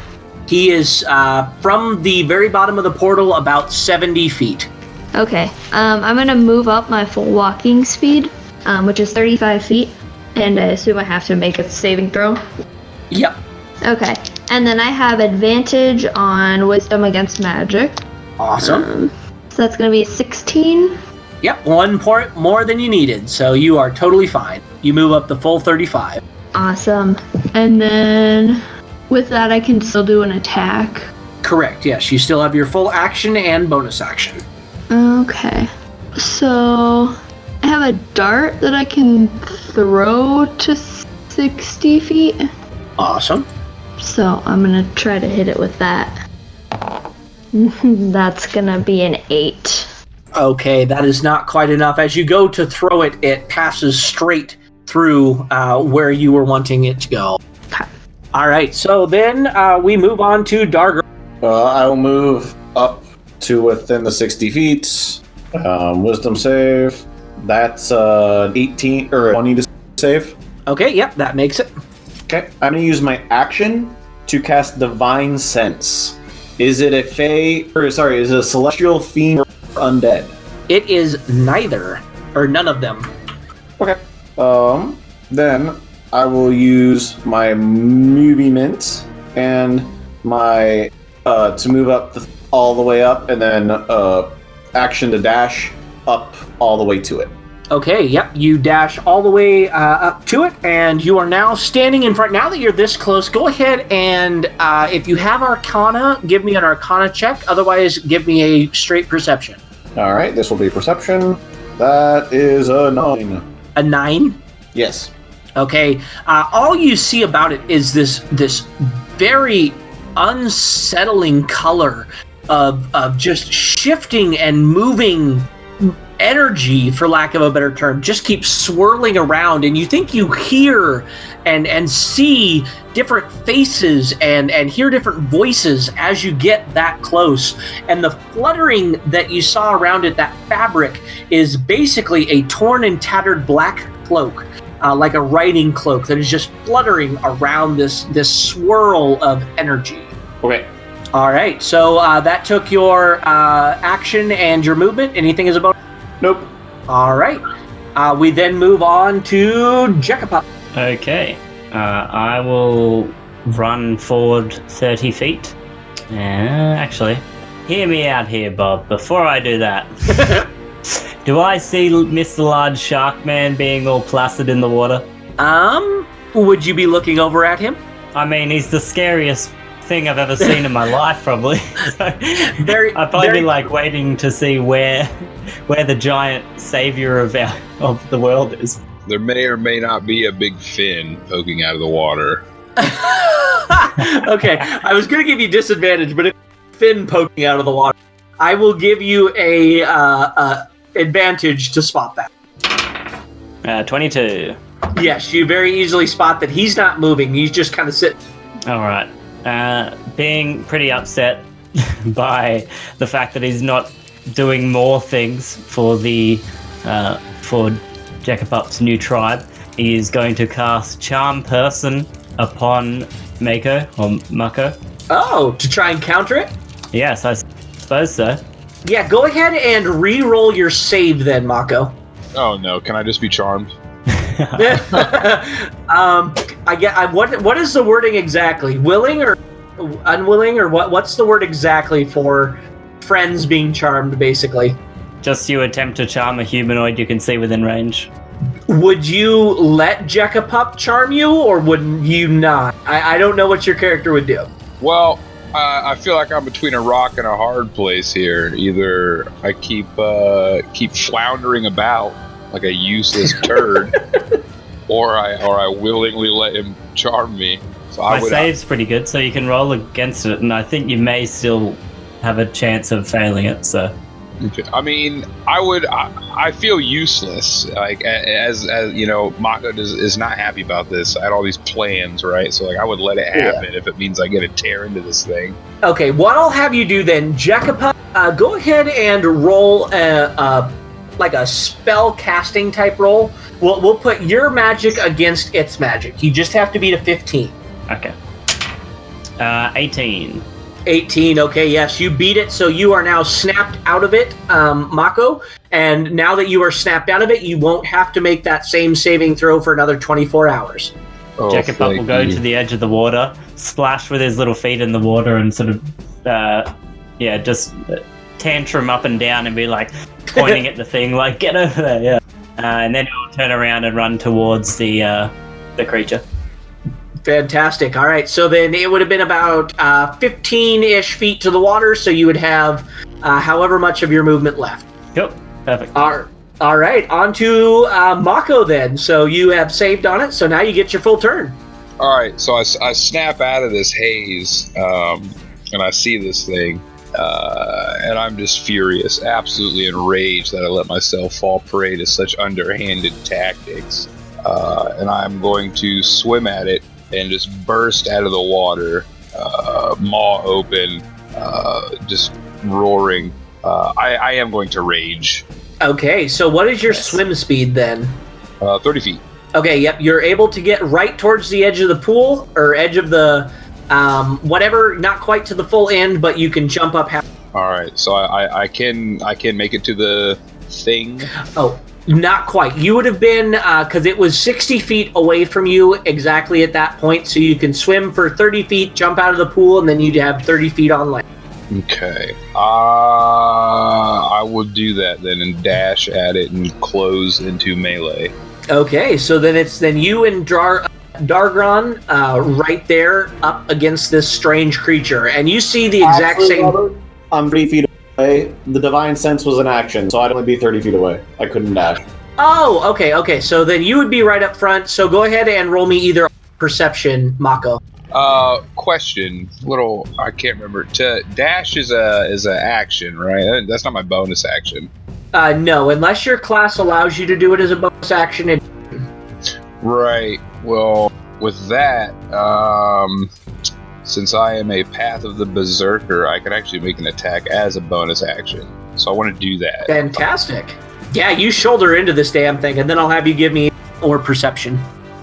He is uh, from the very bottom of the portal about 70 feet. Okay. Um. I'm gonna move up my full walking speed, um, which is 35 feet, and I assume I have to make a saving throw. Yep. Okay. And then I have advantage on wisdom against magic. Awesome. Um, so that's gonna be 16. Yep, one point more than you needed, so you are totally fine. You move up the full 35. Awesome. And then with that, I can still do an attack. Correct, yes. You still have your full action and bonus action. Okay. So I have a dart that I can throw to 60 feet. Awesome. So I'm gonna try to hit it with that. That's gonna be an 8. Okay, that is not quite enough. As you go to throw it, it passes straight through uh, where you were wanting it to go. Okay. All right, so then uh, we move on to Darger. Uh, I will move up to within the 60 feet. Um, wisdom save. That's uh, 18 or 20 to save. Okay, yep, that makes it. Okay, I'm gonna use my action to cast Divine Sense. Is it a fey, or sorry, is it a celestial fiend or undead? It is neither, or none of them. Okay. Um, then I will use my movement and my uh, to move up the, all the way up, and then uh, action to dash up all the way to it. Okay, yep, you dash all the way uh, up to it, and you are now standing in front. Now that you're this close, go ahead and uh, if you have Arcana, give me an Arcana check. Otherwise, give me a straight perception. All right, this will be perception. That is a nine. A nine. Yes. Okay, uh, all you see about it is this this very unsettling color of of just shifting and moving energy for lack of a better term just keeps swirling around and you think you hear and and see different faces and and hear different voices as you get that close. And the fluttering that you saw around it that fabric is basically a torn and tattered black cloak uh, like a riding cloak that is just fluttering around this this swirl of energy. Okay. all right so uh, that took your uh, action and your movement. Anything is about Nope. all right. Uh, we then move on to Jekapup. Okay. Uh, I will run forward 30 feet. Uh, actually, hear me out here, Bob. Before I do that, do I see Mr. Large Shark Man being all placid in the water? Um, would you be looking over at him? I mean, he's the scariest thing I've ever seen in my life, probably. so Very- I'd probably very- be like waiting to see where, where the giant savior of our, of the world is. There may or may not be a big fin poking out of the water. okay, I was going to give you disadvantage, but if fin poking out of the water, I will give you a uh, uh, advantage to spot that. Uh, 22. Yes, you very easily spot that he's not moving. He's just kind of sitting. All right. Uh, being pretty upset by the fact that he's not doing more things for the uh, for Jekapup's new tribe, he is going to cast Charm Person upon Mako or Mako. Oh, to try and counter it? Yes, I suppose so. Yeah, go ahead and re-roll your save then, Mako. Oh no, can I just be charmed? um, I get. I, what what is the wording exactly? Willing or unwilling, or what? What's the word exactly for friends being charmed? Basically, Just you attempt to charm a humanoid you can see within range. would you let Jekapup charm you, or would you not? I, I don't know what your character would do. Well, uh, I feel like I'm between a rock and a hard place here. Either I keep uh, keep floundering about like a useless turd, or I or I willingly let him charm me. So I My would. save's pretty good, so you can roll against it, and I think you may still have a chance of failing it. So I mean, I would. I, I feel useless. Like as as you know, Mako does, is not happy about this. I had all these plans, right? So like, I would let it Yeah. happen if it means I get a tear into this thing. Okay, what I'll have you do then, Jekapup, uh, go ahead and roll a, a like a spell casting type roll. We'll, we'll put your magic against its magic. You just have to beat a 15. Okay. Uh, 18. 18. Okay, yes, you beat it, so you are now snapped out of it, um, Mako. And now that you are snapped out of it, you won't have to make that same saving throw for another 24 hours. Oh, Jacob will go you. to the edge of the water, splash with his little feet in the water, and sort of, uh, yeah, just uh, tantrum up and down and be like pointing at the thing, like "Get over there!" Yeah, uh, and then he'll turn around and run towards the uh, the creature. Fantastic. All right, so then it would have been about 15 ish feet to the water, so you would have uh, however much of your movement left. Yep, perfect. All, all right, on to uh, Mako then. So you have saved on it, so now you get your full turn. All right, so I snap out of this haze, um, and I see this thing, uh, and I'm just furious, absolutely enraged that I let myself fall prey to such underhanded tactics. Uh, and I'm going to swim at it and just burst out of the water, uh, maw open, uh, just roaring. Uh, I, I am going to rage. Okay, so what is your Yes. swim speed then? Uh, 30 feet. Okay, yep, you're able to get right towards the edge of the pool or edge of the um, whatever, not quite to the full end, but you can jump up half. All right, so I, I, I can I can make it to the thing. Oh, not quite. You would have been because it was 60 feet away from you exactly at that point, so you can swim for 30 feet, jump out of the pool, and then you'd have 30 feet on land. Okay. Uh, I will do that then and dash at it and close into melee. Okay, so then it's then you and Dar Dargron uh, right there up against this strange creature, and you see the exact Actually, same. Robert, I'm 30 feet away. The divine sense was an action, so I'd only be 30 feet away. I couldn't dash. Oh, okay, okay. So then you would be right up front. So go ahead and roll me either perception, Mako. Uh, question. Little, I can't remember. To dash is a is an action, right? That's not my bonus action. Uh, no, unless your class allows you to do it as a bonus action. And Right. Well, with that, um, since I am a Path of the Berserker, I can actually make an attack as a bonus action. So I want to do that. fantastic. Yeah, you shoulder into this damn thing, and then I'll have you give me or perception.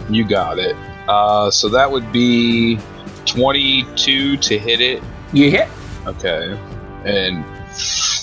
You got it. Uh, so that would be 22 to hit it. You hit. Okay. And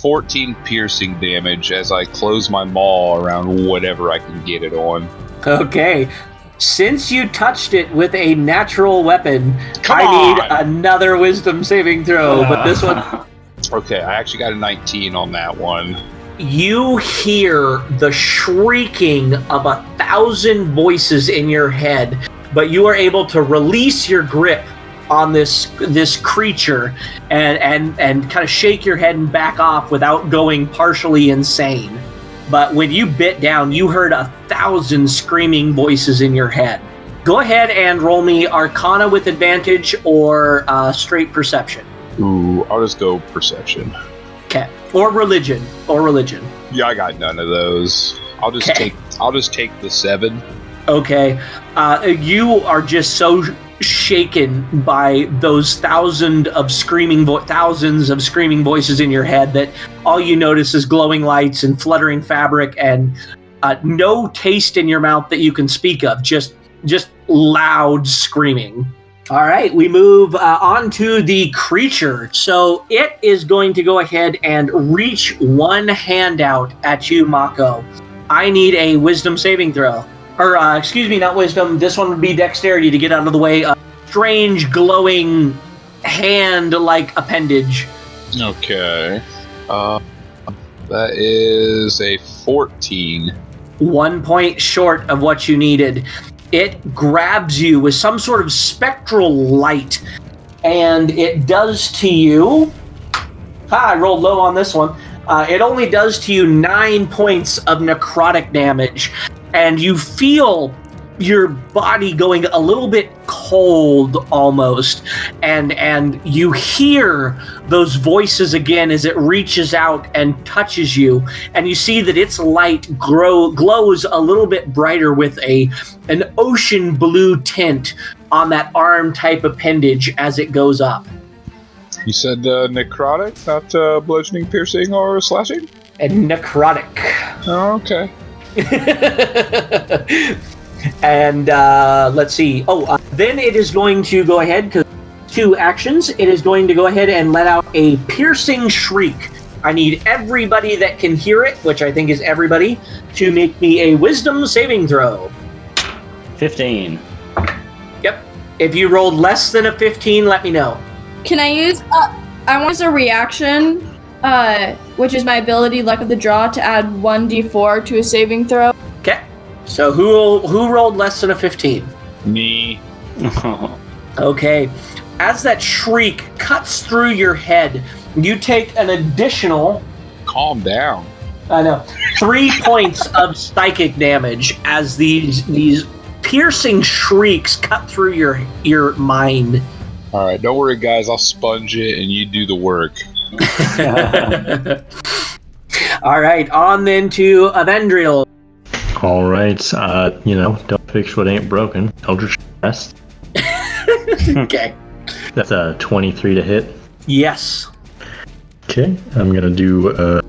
14 piercing damage as I close my maw around whatever I can get it on. Okay. Since you touched it with a natural weapon, Come I need another wisdom saving throw. But ah. this one, Okay, I actually got a 19 on that one. you hear the shrieking of a thousand voices in your head, but you are able to release your grip on this this creature and and and kind of shake your head and back off without going partially insane. But when you bit down, you heard a thousand screaming voices in your head. Go ahead and roll me Arcana with advantage or uh, straight perception. Ooh, I'll just go perception. Okay. Or religion. Or religion. Yeah, I got none of those. I'll just take I'll just take the 7. Okay. Uh, you are just so shaken by those thousand of screaming vo- thousands of screaming voices in your head that all you notice is glowing lights and fluttering fabric and uh, no taste in your mouth that you can speak of. Just just loud screaming. All right, we move uh, on to the creature. So it is going to go ahead and reach one hand out at you, Mako. I need a wisdom saving throw. Or, uh, excuse me, not wisdom. This one would be dexterity to get out of the way. A strange, glowing hand like appendage. Okay. Uh that is a 14. One point short of what you needed. It grabs you with some sort of spectral light, and it does to you. Ah, I rolled low on this one. Uh, it only does to you nine points of necrotic damage, and you feel your body going a little bit cold almost and and you hear those voices again as it reaches out and touches you and you see that its light grow glows a little bit brighter with a an ocean blue tint on that arm type appendage as it goes up You said uh, necrotic, not uh, bludgeoning, piercing, or slashing? and necrotic Oh, okay. and uh, let's see. Oh, uh, then it is going to go ahead because two actions. It is going to go ahead and let out a piercing shriek. I need everybody that can hear it, which I think is everybody, to make me a wisdom saving throw. 15. Yep. If you rolled less than a 15, let me know. Can I use? Uh, I want as a reaction, uh, which is my ability, luck of the draw, to add one d4 to a saving throw. Okay. So who who rolled less than a 15? Me. Okay. As that shriek cuts through your head, you take an additional Calm down. I know. Three points of psychic damage as these these piercing shrieks cut through your your mind. All right, don't worry, guys. I'll sponge it, and you do the work. All right, on then to Avendriel. All right. Uh, you know, don't fix what ain't broken. Eldritch Blast. okay. That's a 23 to hit. Yes. Okay. I'm gonna do a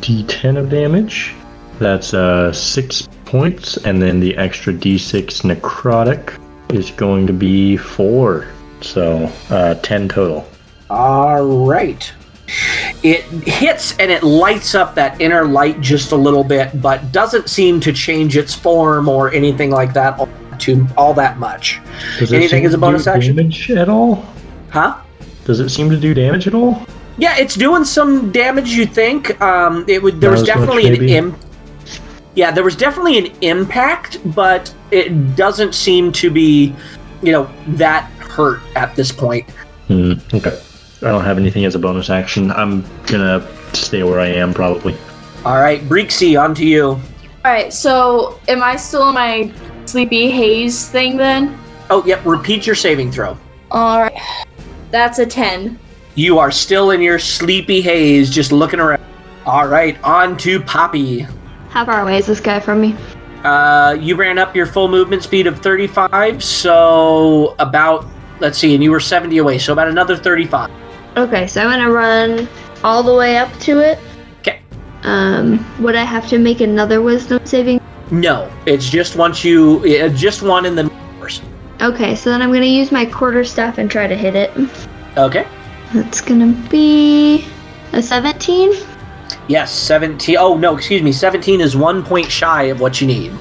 D10 of damage. That's uh six points, and then the extra D6 necrotic is going to be four. So uh, 10 total. All right. It hits and it lights up that inner light just a little bit, but doesn't seem to change its form or anything like that to all that much. Does it Anything seem as a to bonus do action? Damage at all? Huh? Does it seem to do damage at all? Yeah, it's doing some damage. You think? Um, it would. There Not was as much, definitely an maybe? im. Yeah, there was definitely an impact, but it doesn't seem to be, you know, that hurt at this point. Hmm, okay. I don't have anything as a bonus action. I'm gonna stay where I am probably. All right, Breeksy, on to you. All right. So, am I still in my sleepy haze thing then? Oh, yep. Repeat your saving throw. All right. That's a ten. You are still in your sleepy haze, just looking around. All right, on to Poppy. How far away is this guy from me? Uh, you ran up your full movement speed of 35, so about, let's see, and you were 70 away, so about another 35. Okay, so I'm gonna run all the way up to it. Okay. Um, would I have to make another wisdom saving? No, it's just once you, just one in the first. Okay, so then I'm gonna use my quarter staff and try to hit it. Okay. That's gonna be a 17. Yes, 17. Oh, no, excuse me. 17 is one point shy of what you need.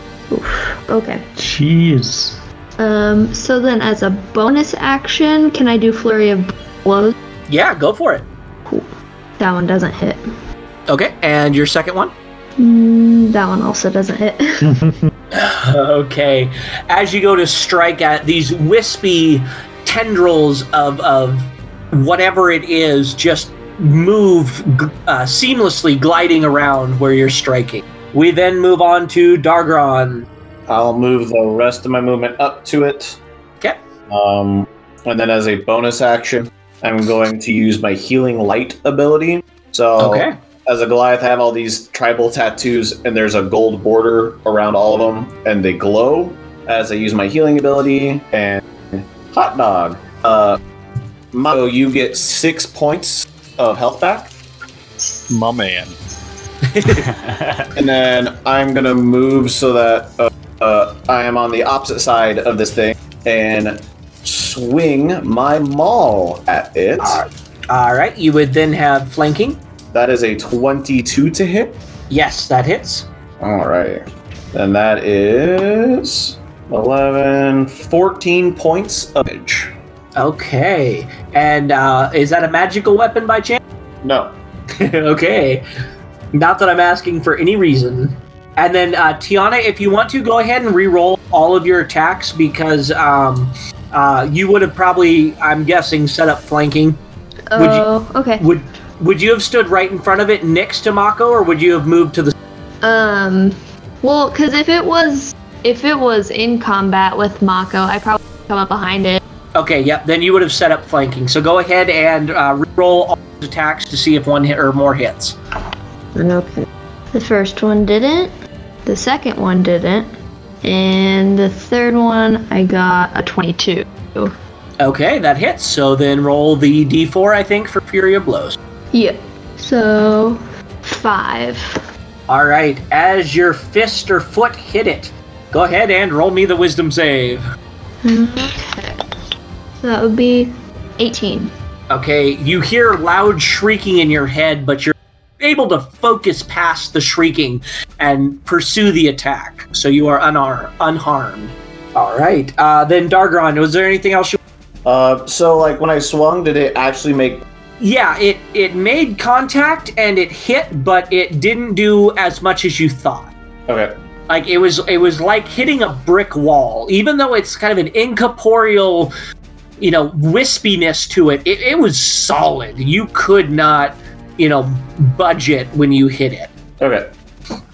Okay. Jeez. Um, so then as a bonus action, can I do flurry of blows? Yeah, go for it. Cool. That one doesn't hit. Okay, and your second one? Mm, that one also doesn't hit. okay. As you go to strike at these wispy tendrils of, of whatever it is, just move uh, seamlessly gliding around where you're striking. We then move on to Dargron. I'll move the rest of my movement up to it. Okay. Um, and then as a bonus action, I'm going to use my healing light ability. So Okay. as a Goliath, I have all these tribal tattoos, and there's a gold border around all of them, and they glow as I use my healing ability. And hot dog, uh, Mako, you get six points of health back, My man. and then I'm gonna move so that uh, uh, I am on the opposite side of this thing and swing my maul at it. All right. You would then have flanking. That is a 22 to hit. Yes, that hits. All right. And that is 11, 14 points of damage. Okay. And uh, is that a magical weapon by chance? No. okay. Not that I'm asking for any reason. And then uh, Tiana, if you want to, go ahead and re-roll all of your attacks because um, uh, you would have probably, I'm guessing, set up flanking. Would you- Oh, okay. Would would you have stood right in front of it next to Mako, or would you have moved to the? Um, well, because if it was if it was in combat with Mako, I probably come up behind it Okay, yep. Then you would have set up flanking. So go ahead and uh, roll all those attacks to see if one hit or more hits. Okay. The first one didn't. The second one didn't. And the third one, I got a 22. Okay, that hits. So then roll the d4, I think, for Flurry of Blows. Yeah. So, five. All right, as your fist or foot hit it, go ahead and roll me the Wisdom save. Okay. So that would be 18. Okay, you hear loud shrieking in your head, but you're able to focus past the shrieking and pursue the attack. So you are unar- unharmed. All right, uh, then Dargron, was there anything else you? Uh, so like when I swung, did it actually make? Yeah, it it made contact and it hit, but it didn't do as much as you thought. Okay. Like it was it was like hitting a brick wall. Even though it's kind of an incorporeal, you know, wispiness to it, it, it was solid. You could not, you know, budget when you hit it. Okay.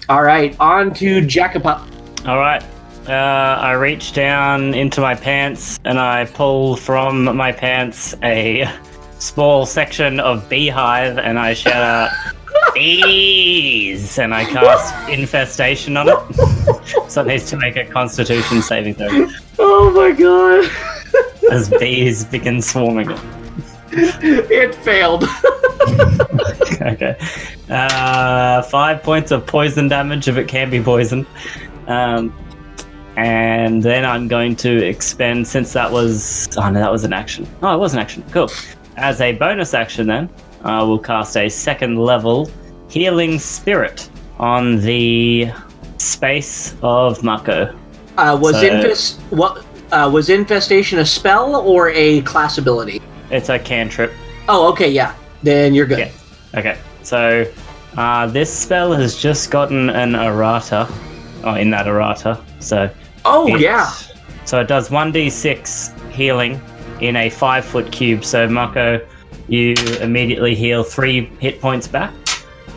All right, on to Jekapup. All right. Uh, I reach down into my pants and I pull from my pants a small section of beehive and I shout out, bees! And I cast infestation on it. so it needs to make a constitution saving throw Oh my god, as bees begin swarming it. it failed. okay. Uh, five points of poison damage if it can be poison. Um, and then I'm going to expend, since that was. Oh no, that was an action. Oh, it was an action. Cool. As a bonus action, then, I will cast a second level Healing Spirit on the space of Mako. Uh, was So- infest what? Uh, was infestation a spell or a class ability? It's a cantrip. Oh, okay, yeah. Then you're good. Yeah. Okay, so uh, this spell has just gotten an errata, oh, in that errata. So Oh it- yeah. So it does one d six healing in a five foot cube. So Mako, you immediately heal three hit points back,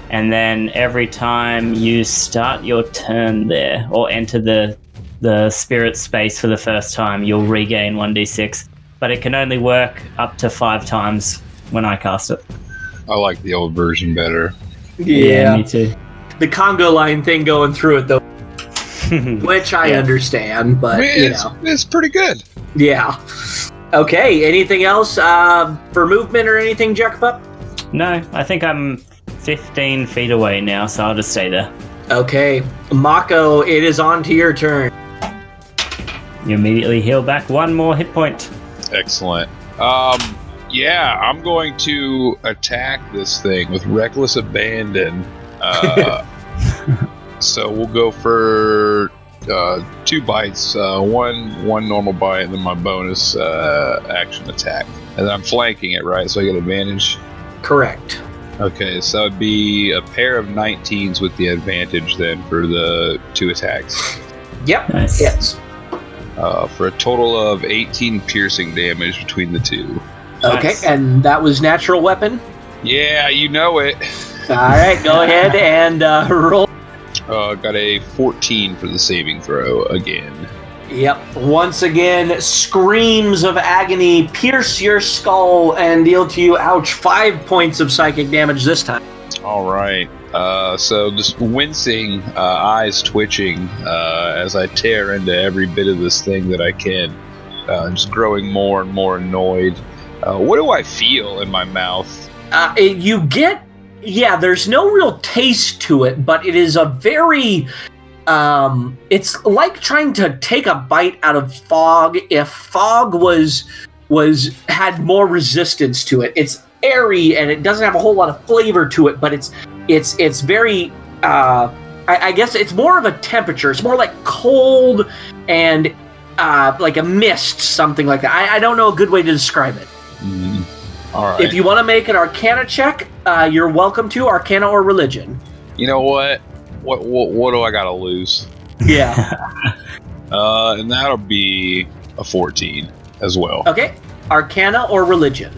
and then every time you start your turn there or enter the the spirit space for the first time, you'll regain one d six. But it can only work up to five times when I cast it. I like the old version better. Yeah, me too. the Congo line thing going through it though, which I Yeah. understand, I but mean, you it's, know, it's pretty good. yeah. Okay, anything else uh, for movement or anything, Jacob? No, I think I'm 15 feet away now, so I'll just stay there. Okay, Mako, it is on to your turn. You immediately heal back one more hit point. Excellent. Um, yeah, I'm going to attack this thing with reckless abandon. Uh, so we'll go for uh, two bites. Uh, one one normal bite, and then my bonus uh, action attack. And then I'm flanking it, right? So I get advantage. Correct. Okay, so it'd be a pair of 19s with the advantage then for the two attacks. Yep. Nice. Yes. Uh, for a total of 18 piercing damage between the two. Okay, Nice. and that was natural weapon. Yeah, you know it. All right, go ahead and uh, roll. Uh, got a 14 for the saving throw again. Yep. Once again, screams of agony pierce your skull and deal to you, ouch, five points of psychic damage this time. All right. Uh, so just wincing, uh, eyes twitching uh, as I tear into every bit of this thing that I can. Uh, just growing more and more annoyed. Uh, what do I feel in my mouth? Uh, you get, yeah, there's no real taste to it, but it is a very, um, it's like trying to take a bite out of fog if fog was, was, had more resistance to it. It's airy and it doesn't have a whole lot of flavor to it, but it's, it's, it's very, uh, I, I guess it's more of a temperature. It's more like cold and, uh, like a mist, something like that. I, I don't know a good way to describe it. Mm, all right. If you want to make an Arcana check, uh, you're welcome to Arcana or Religion. You know what? What what, what do I gotta lose? Yeah. Uh, and that'll be a 14 as well. okay. Arcana or Religion.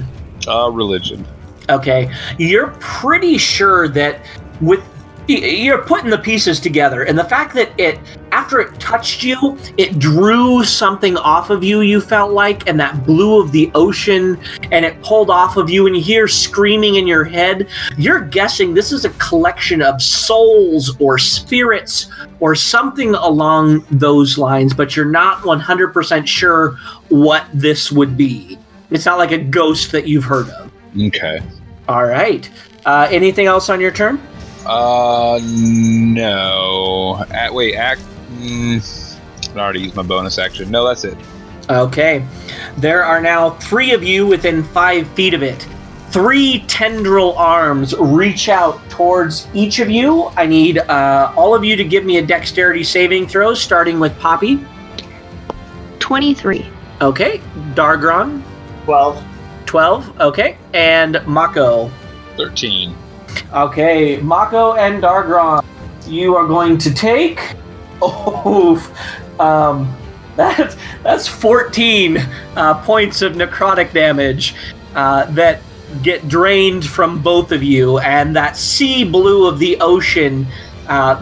Uh, religion. Okay. You're pretty sure that with you're putting the pieces together and the fact that it after it touched you it drew something off of you you felt like and that blue of the ocean and it pulled off of you and you hear screaming in your head you're guessing this is a collection of souls or spirits or something along those lines but you're not 100% sure what this would be it's not like a ghost that you've heard of Okay. all right uh, anything else on your turn Uh, no. At, wait, act. Mm, I already used my bonus action. No, that's it. Okay. There are now three of you within five feet of it. Three tendril arms reach out towards each of you. I need uh, all of you to give me a dexterity saving throw, starting with Poppy. 23. Okay. Dargron, 12. 12. Okay. And Mako. 13. Okay. Mako and Dargron, you are going to take. Oh, um, that's that's 14 uh, points of necrotic damage uh, that get drained from both of you, and that sea blue of the ocean uh,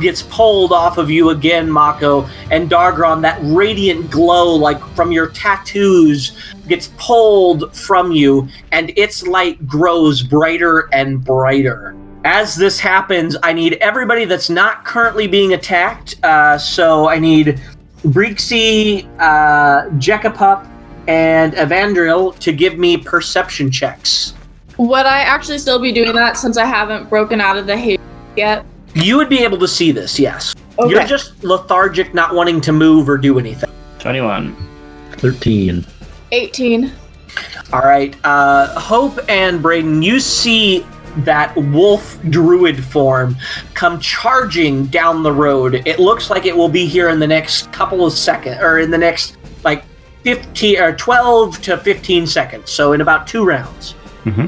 gets pulled off of you again, Mako, and Dargron. That radiant glow, like from your tattoos, gets pulled from you, and its light grows brighter and brighter. As this happens, I need everybody that's not currently being attacked. Uh, so I need Breeksy, uh, Jekapup, and Evandril to give me perception checks. Would I actually still be doing that since I haven't broken out of the haze yet? You would be able to see this, yes. Okay. You're just lethargic, not wanting to move or do anything. 21. 13. 18. All right. Uh, Hope and Braden, you see that wolf druid form come charging down the road. It looks like it will be here in the next couple of seconds, or in the next like 15 or 12 to 15 seconds. So in about two rounds. Uh,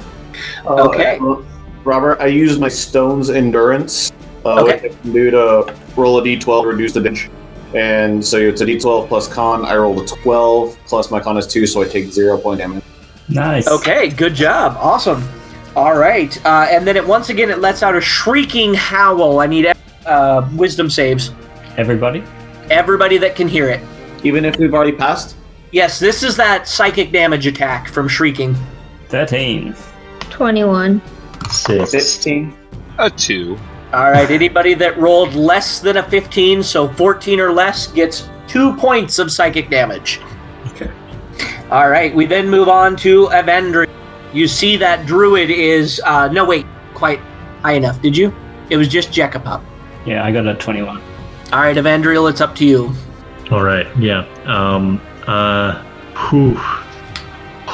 Okay. uh, Robert, I used my stone's endurance. Uh, Okay. What I can do to roll a d12 reduce the damage. And so it's a d12 plus con. I rolled a 12 plus my con is 2, so I take 0 point damage. Nice. Okay, good job. Awesome. All right. Uh, and then it once again it lets out a shrieking howl. I need uh, wisdom saves. Everybody? Everybody that can hear it. Even if we've already passed? Yes, this is that psychic damage attack from shrieking. 13. 21. 6. 15. A 2. All right, anybody that rolled less than a 15, so 14 or less, gets two points of psychic damage. Okay. All right, we then move on to Evandri. You see that druid is. Uh, no, wait, quite high enough, did you? It was just Jekapup. Yeah, I got a 21. All right, Evandril, it's up to you. All right. Yeah. Um. Uh. Whew.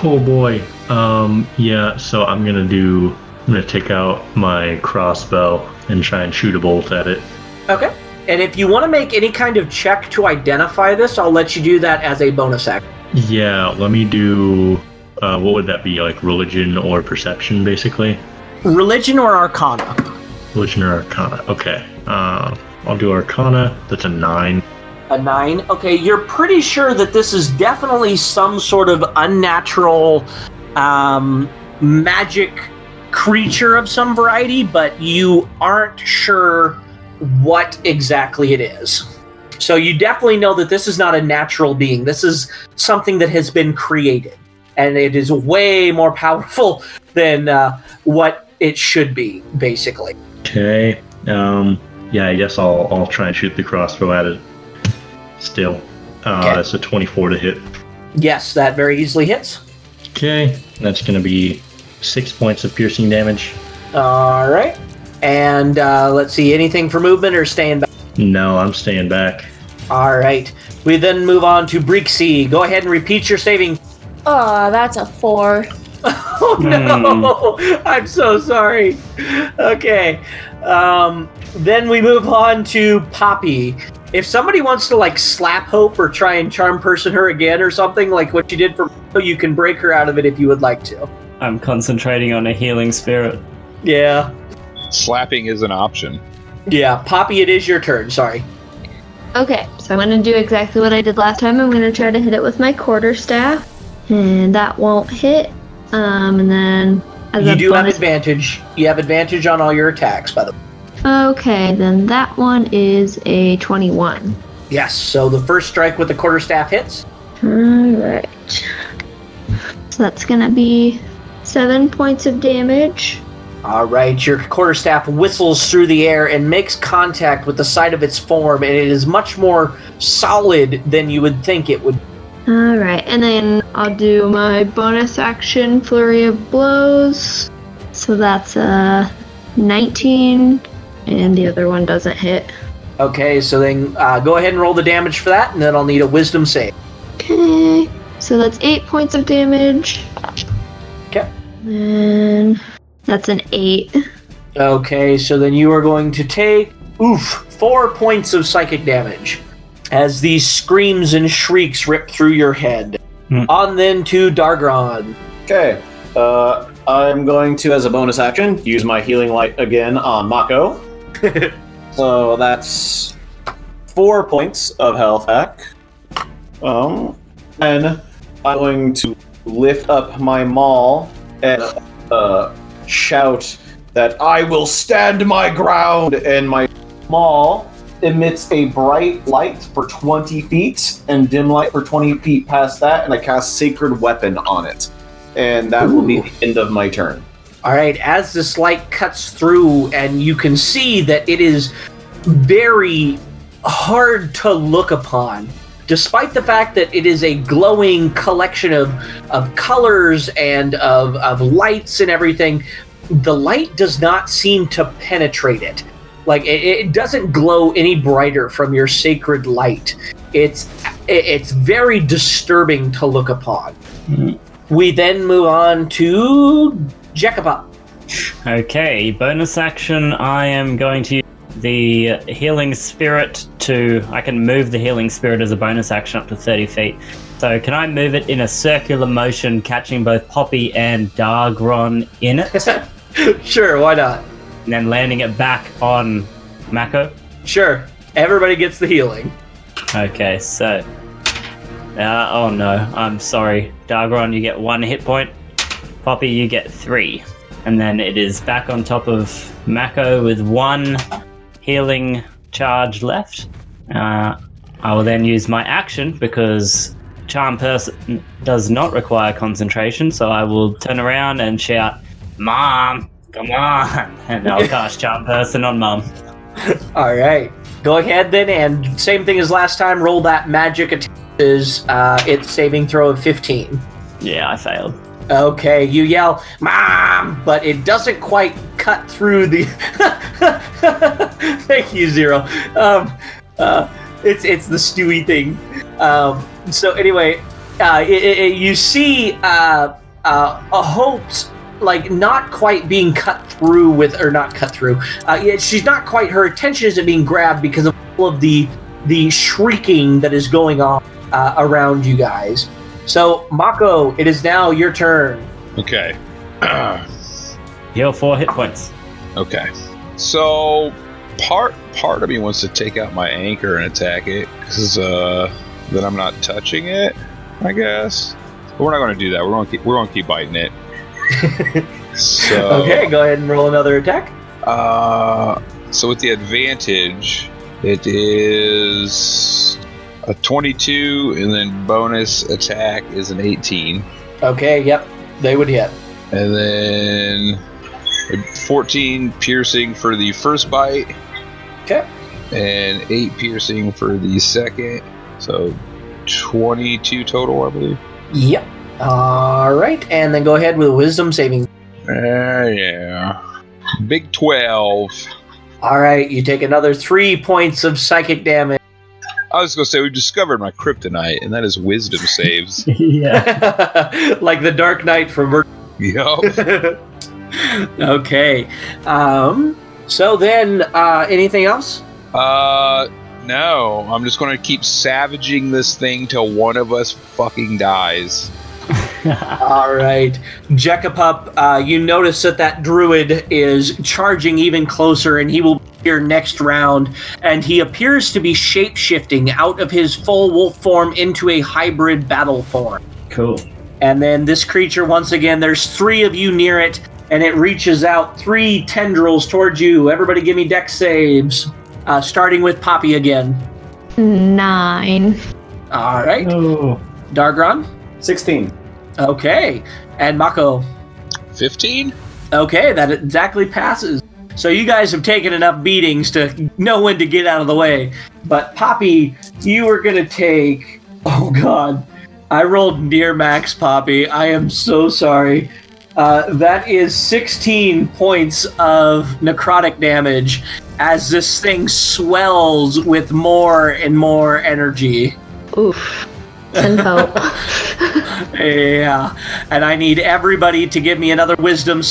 Oh boy. Um. Yeah. So I'm gonna do. I'm gonna take out my crossbow and try and shoot a bolt at it. Okay. And if you want to make any kind of check to identify this, I'll let you do that as a bonus act. Yeah. Let me do. Uh, what would that be? Like religion or perception, basically. Religion or Arcana? Religion or arcana. Okay. Uh, I'll do arcana. That's a nine. A nine. Okay, you're pretty sure that this is definitely some sort of unnatural um, magic creature of some variety, but you aren't sure what exactly it is. So you definitely know that this is not a natural being. This is something that has been created, and it is way more powerful than uh, what it should be, basically. Okay. Um. Yeah. I guess I'll I'll try and shoot the crossbow at it. Still. Uh, Okay. That's a 24 to hit. Yes, that very easily hits. Okay. That's gonna be six points of piercing damage. All right. And uh, let's see, anything for movement or staying back? No, I'm staying back. All right. We then move on to Breeksy. Go ahead and repeat your saving. Oh, that's a four. Oh no! I'm so sorry. Okay. Um, then we move on to Poppy. If somebody wants to like slap Hope or try and charm person her again or something like what you did for, you can break her out of it if you would like to. I'm concentrating on a healing spirit. Yeah. Slapping is an option. Yeah. Poppy, it is your turn. Sorry. Okay, so I'm gonna do exactly what I did last time. I'm gonna try to hit it with my quarter staff, and that won't hit. Um, and then as You a do have advantage. You have advantage on all your attacks, by the way. Okay, then that one is a 21. Yes. So the first strike with the quarterstaff hits. Alright. So that's gonna be seven points of damage. All right, your quarterstaff whistles through the air and makes contact with the side of its form, and it is much more solid than you would think it would. Alright, and then I'll do my bonus action flurry of blows. So that's a 19, and the other one doesn't hit. Okay, so then uh, go ahead and roll the damage for that, and then I'll need a wisdom save. Okay, so that's eight points of damage. Okay. And that's an eight. Okay, so then you are going to take oof four points of psychic damage as these screams and shrieks rip through your head. Hmm. On then to Dargron. Okay. Uh, I'm going to, as a bonus action, use my healing light again on Mako. so that's four points of health back. Um, and I'm going to lift up my maul and uh, shout that I will stand my ground. And my maul emits a bright light for 20 feet and dim light for 20 feet past that, and I cast Sacred Weapon on it. And that will be the end of my turn. All right, as this light cuts through, and you can see that it is very hard to look upon, despite the fact that it is a glowing collection of, of colors and of, of lights and everything, the light does not seem to penetrate it. Like it, it doesn't glow any brighter from your sacred light. It's it's very disturbing to look upon. We then move on to Jacoba. Okay, bonus action. I am going to the healing spirit to. I can move the healing spirit as a bonus action up to 30 feet. So, can I move it in a circular motion, catching both Poppy and Dargron in it, sure, why not? and then landing it back on Mako? Sure. Everybody gets the healing. Okay, so. Uh, oh no, I'm sorry. Dargron, you get one hit point. Poppy, you get three. And then it is back on top of Mako with one healing charge left. Uh, I will then use my action because Charm Person does not require concentration, so I will turn around and shout, Mom, come on! And I'll cast Charm Person on Mom. All right. Go ahead then, and same thing as last time. Roll that magic attack. Is uh, its saving throw of 15. Yeah, I failed. Okay, you yell, Mom! But it doesn't quite cut through the. Thank you, Zero. Um, uh, it's it's the Stewie thing. Um, so anyway, uh, it, it, you see uh, uh, a hope's like not quite being cut through with, or not cut through. Uh, she's not quite. Her attention isn't being grabbed because of all of the the shrieking that is going on uh, around you guys. So Mako, it is now your turn. Okay. Heal four hit points. okay. So part part of me wants to take out my anchor and attack it because uh, then I'm not touching it. I guess. But we're not going to do that. We're going to keep we're going to keep biting it. so Okay, go ahead and roll another attack. Uh, so with the advantage, it is a 22, and then bonus attack is an 18, Okay, yep, they would hit. and then 14 piercing for the first bite, Okay. and 8 piercing for the second. So 22 total, I believe. Yep. All right, and then go ahead with wisdom saving. Uh, yeah. Big 12. All right, you take another three points of psychic damage. I was going to say, we discovered my kryptonite, and that is wisdom saves. yeah. like the Dark Knight from. Ver- yup. okay. Um. So then, uh, anything else? Uh, no. I'm just going to keep savaging this thing till one of us fucking dies. All right, Jekapup, uh, you notice that that druid is charging even closer, and he will be here next round. And he appears to be shape shifting out of his full wolf form into a hybrid battle form. cool. And then this creature, once again, there's three of you near it, and it reaches out three tendrils towards you. Everybody, give me dex saves. Uh, starting with Poppy again. Nine. All right, Oh. Dargron. 16. Okay, and Mako. 15? Okay, that exactly passes. So you guys have taken enough beatings to know when to get out of the way. But Poppy, you were gonna take. Oh God, I rolled near max, Poppy. I am so sorry. Uh, that is 16 points of necrotic damage as this thing swells with more and more energy. Oof. Send help. Yeah, and I need everybody to give me another wisdom.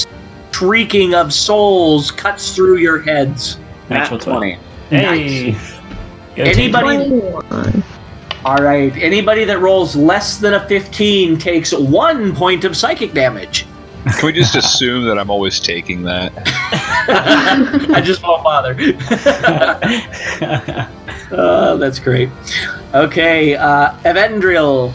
Shrieking of souls cuts through your heads. Natural Nat 20. Hey. Go team. Anybody? All right. Anybody that rolls less than a 15 takes one point of psychic damage. Can we just assume that I'm always taking that? I just won't bother. uh, that's great. Okay, uh, Evandril.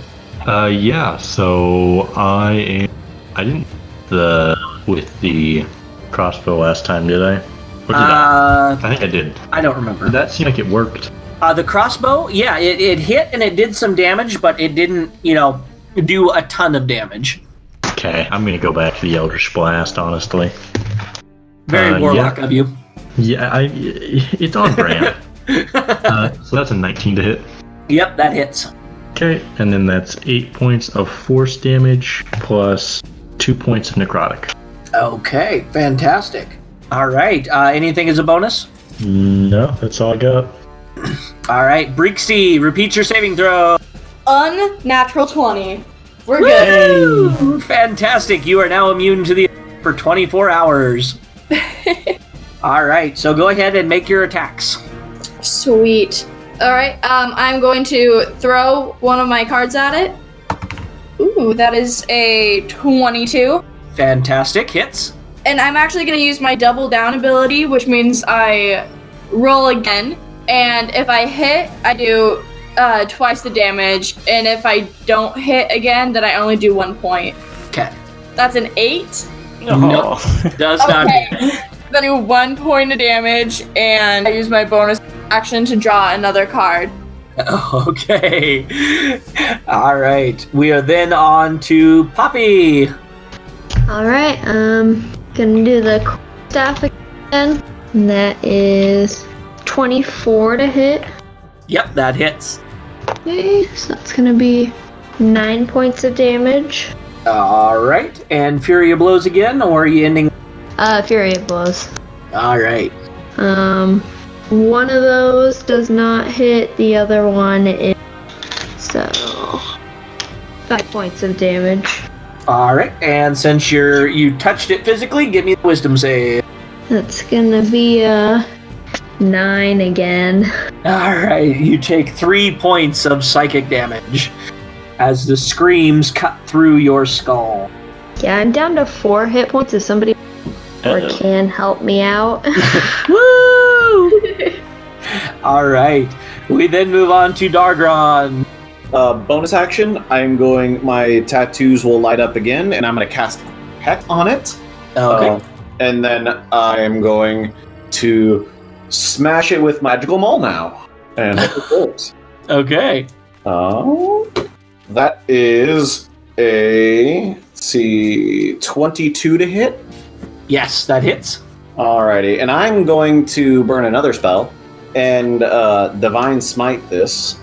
Uh, yeah. So I am. I didn't the with the crossbow last time, did I? Or did I? Uh, I think I did. I don't remember. That seemed like it worked. Uh, the crossbow, yeah, it, it hit and it did some damage, but it didn't, you know, do a ton of damage. Okay, I'm gonna go back to the Eldritch Blast. Honestly. Very Uh, warlock yeah. of you. Yeah, I. It's on brand. uh, so that's a 19 to hit. Yep, that hits. Okay, and then that's eight points of force damage plus two points of necrotic. Okay, fantastic. All right, uh, anything as a bonus? No, that's all I got. All right, Breeksy, repeat your saving throw. Unnatural 20. We're good. Fantastic. You are now immune to the for 24 hours. All right, so go ahead and make your attacks. Sweet. All right. Um, I'm going to throw one of my cards at it. Ooh, that is a 22. Fantastic. Hits. And I'm actually going to use my double down ability, which means I roll again. And if I hit, I do uh, twice the damage. And if I don't hit again, then I only do one point. Okay. That's an eight. Oh. Does not Okay. then I do one point of damage, and I use my bonus action to draw another card. Okay. All right. We are then on to Poppy. All right. Um, gonna do the staff again. And that is 24 to hit. Yep, that hits. Okay, so that's gonna be nine points of damage. All right. And Flurry of Blows again, or are you ending? Uh, Flurry of Blows. All right. Um, one of those does not hit. The other one is so five points of damage. All right. And since you're you touched it physically, give me the wisdom save. That's gonna be uh nine again. All right. You take three points of psychic damage as the screams cut through your skull. Yeah, I'm down to four hit points. If somebody or Uh-oh. can help me out. Woo! All right. We then move on to Dargron. Uh, bonus action, I'm going, my tattoos will light up again, and I'm going to cast Hex on it. Okay. Uh, and then I am going to smash it with Magical Maul now. And it okay. Oh, that is a, let's see, 22 to hit. Yes, that hits. Alrighty, and I'm going to burn another spell and uh, Divine Smite this.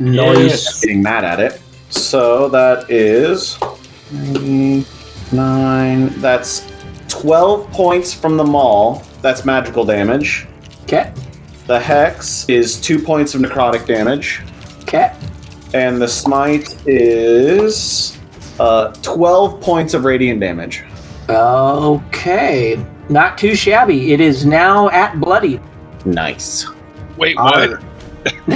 Nice. Getting mad at it. So that is nine, nine. That's 12 points from the maul. That's magical damage. Okay. The hex is two points of necrotic damage. Okay. And the smite is uh, 12 points of radiant damage. Okay. Not too shabby. It is now at bloody. Nice. Wait, what? right.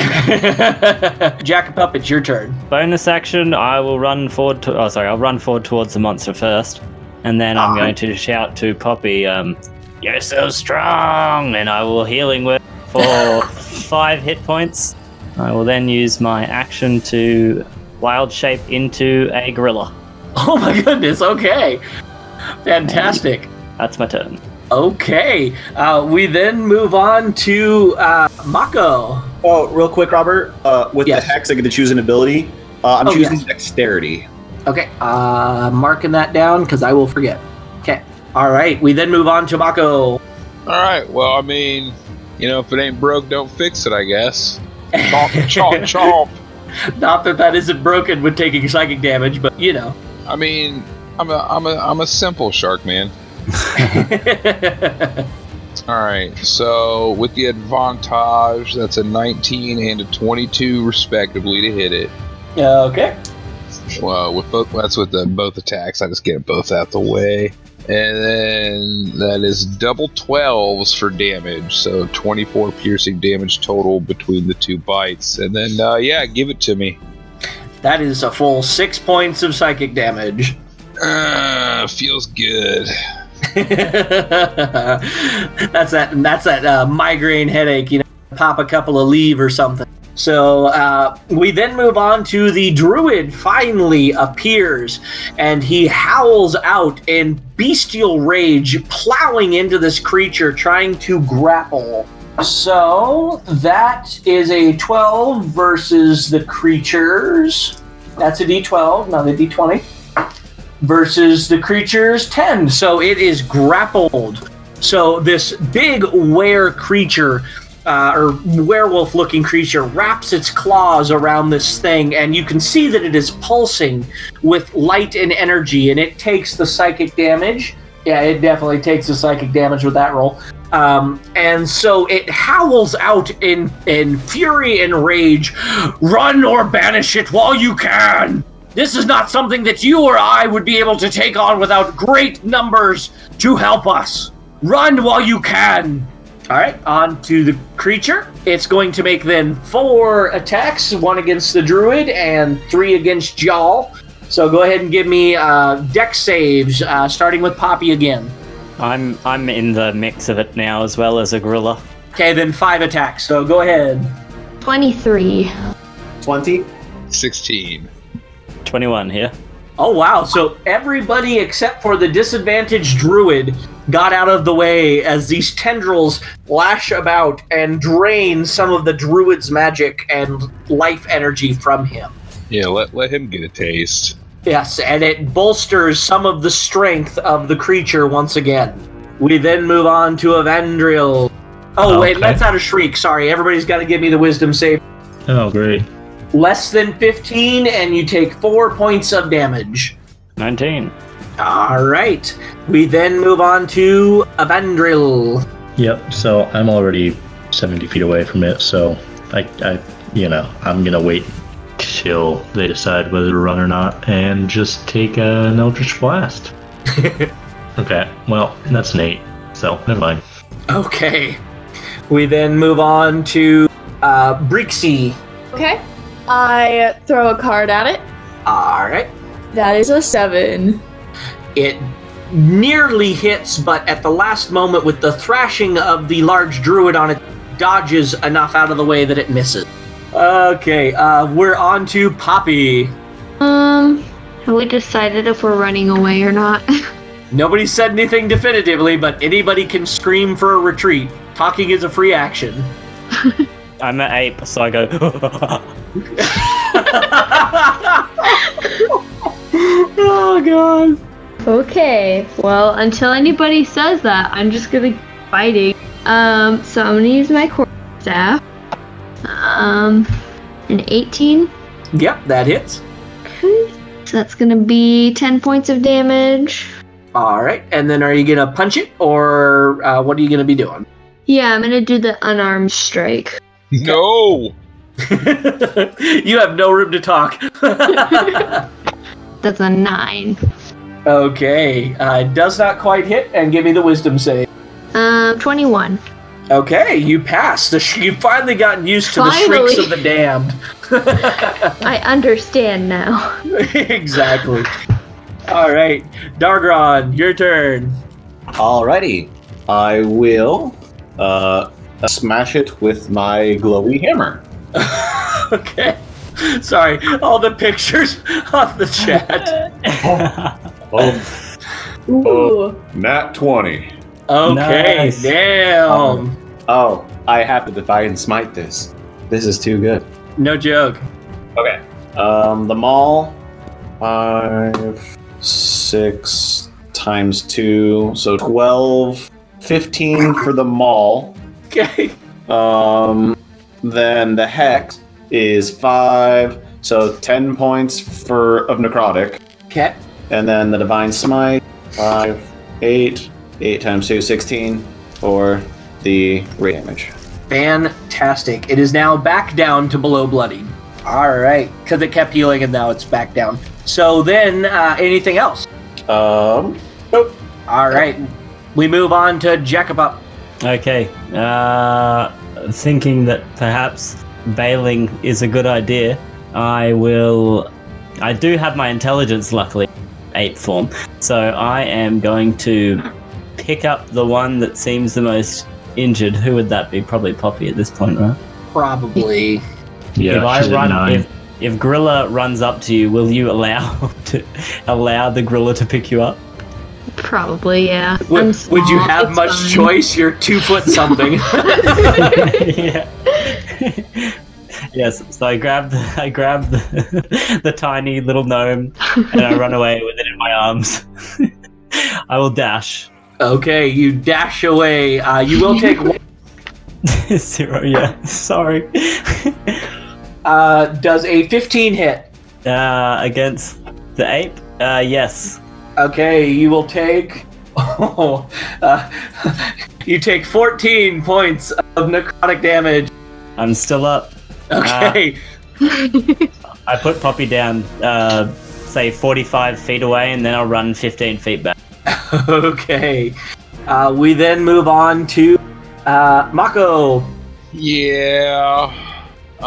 Jekapup, it's your turn. Bonus action, I will run forward to. Oh, sorry, I'll run forward towards the monster first. And then I'm Ah. going to shout to Poppy, um, You're so strong! And I will healing word for five hit points. I will then use my action to wild shape into a gorilla. Oh my goodness, okay. Fantastic. That's my turn. Okay, uh, we then move on to uh, Mako. Oh, real quick, Robert. Uh, with Yes. the hex, I get to choose an ability. Uh, I'm Oh, choosing yes. dexterity. Okay, uh, marking that down because I will forget. Okay, all right. We then move on to Mako. All right. Well, I mean, you know, if it ain't broke, don't fix it. I guess. Chomp, chomp, chomp. Not that that isn't broken with taking psychic damage, but you know. I mean, I'm a, I'm a, I'm a simple shark man. All right. So with the advantage, that's a 19 and a 22 respectively to hit it. okay. Well, with both, that's with the both attacks. I just get both out the way, and then that is double 12s for damage. So 24 piercing damage total between the two bites, and then uh, yeah, give it to me. That is a full six points of psychic damage. Uh, feels good. that's that. That's that uh, migraine headache. You know, pop a couple of leave or something. So uh, we then move on to the druid. Finally appears, and he howls out in bestial rage, plowing into this creature, trying to grapple. So that is a 12 versus the creatures. That's a d12, not a d20 versus the creature's 10. So it is grappled. So this big were creature, uh, or werewolf looking creature, wraps its claws around this thing, and you can see that it is pulsing with light and energy, and it takes the psychic damage. Yeah, it definitely takes the psychic damage with that roll. Um, and so it howls out in in fury and rage, "Run or banish it while you can!" This is not something that you or I would be able to take on without great numbers to help us. Run while you can. All right, on to the creature. It's going to make then four attacks one against the druid and three against Jaw. So go ahead and give me uh, dex saves, uh, starting with Poppy again. I'm I'm in the mix of it now as well as a gorilla. Okay, then five attacks. So go ahead. 23. 20. 16. 21 here. Oh wow! So everybody except for the disadvantaged druid got out of the way as these tendrils lash about and drain some of the druid's magic and life energy from him. Yeah, let let him get a taste. Yes, and it bolsters some of the strength of the creature once again. We then move on to Evandril. Oh wait, Okay. that's not a shriek. Sorry, everybody's got to give me the wisdom save. Oh, great. Less than 15, and you take four points of damage. 19. All right. We then move on to Evandril. Yep. So I'm already 70 feet away from it. So I, I, you know, I'm gonna wait till they decide whether to run or not, and just take an Eldritch Blast. okay. Well, that's an eight. So never mind. Okay. We then move on to uh, Breeksy. Okay. I throw a card at it. All right. That is a seven. It nearly hits, but at the last moment, with the thrashing of the large druid on it, dodges enough out of the way that it misses. Okay, uh, we're on to Poppy. Um, have we decided if we're running away or not? Nobody said anything definitively, but anybody can scream for a retreat. Talking is a free action. I'm an ape, so I go. oh god. okay, well, until anybody says that, I'm just gonna keep fighting. Um, so I'm gonna use my core staff. Um, an 18. Yep, that hits. Okay. So that's gonna be 10 points of damage. All right, and then are you gonna punch it, or uh, what are you gonna be doing? Yeah, I'm gonna do the unarmed strike. No. you have no room to talk. That's a 9. okay, uh, does not quite hit, and give me the wisdom save. Um, 21. Okay, you passed. The sh- You've finally gotten used to the shrieks of the damned. I understand now. exactly. All right, Dargron, your turn. Alrighty. I will uh, smash it with my glowy hammer. okay. Sorry, all the pictures on the chat. Oh, oh. Ooh. Nat 20. Okay, Nice. damn. Oh, I have to Divine Smite this. This is too good. No joke. Okay. Um, the maul. Five, six times two. So 12, 15 for the maul. Okay. Um, then the hex is five. So 10 points for of necrotic. Okay. And then the divine smite. Five, eight. Eight times two, 16 for the radiant damage. Fantastic. It is now back down to below bloodied. All right, because it kept healing and now it's back down. So then, uh, anything else? Um, nope. All right, we move on to Jacob. Okay. Uh, thinking that perhaps bailing is a good idea, I will. I do have my intelligence, luckily, eight form. So I am going to pick up the one that seems the most injured. Who would that be? Probably Poppy at this point, right? Probably. Yeah, if I she's at run, nine. if if Gorilla runs up to you, will you allow to allow the Gorilla to pick you up? Probably, yeah. I'm Would, would you have much fine. choice? You're two foot something. yeah. yes. So I grab the, I grab the, the tiny little gnome and I run away with it in my arms. I will dash. okay, you dash away. Uh, you will take one. Zero. Yeah. Sorry. Uh, does a 15 hit? uh, against the ape. Uh, yes. Okay, you will take. Oh, uh, you take 14 points of necrotic damage. I'm still up. Okay. I put Poppy down. Uh, say 45 feet away, and then I'll run 15 feet back. okay. Uh, we then move on to uh, Mako. Yeah.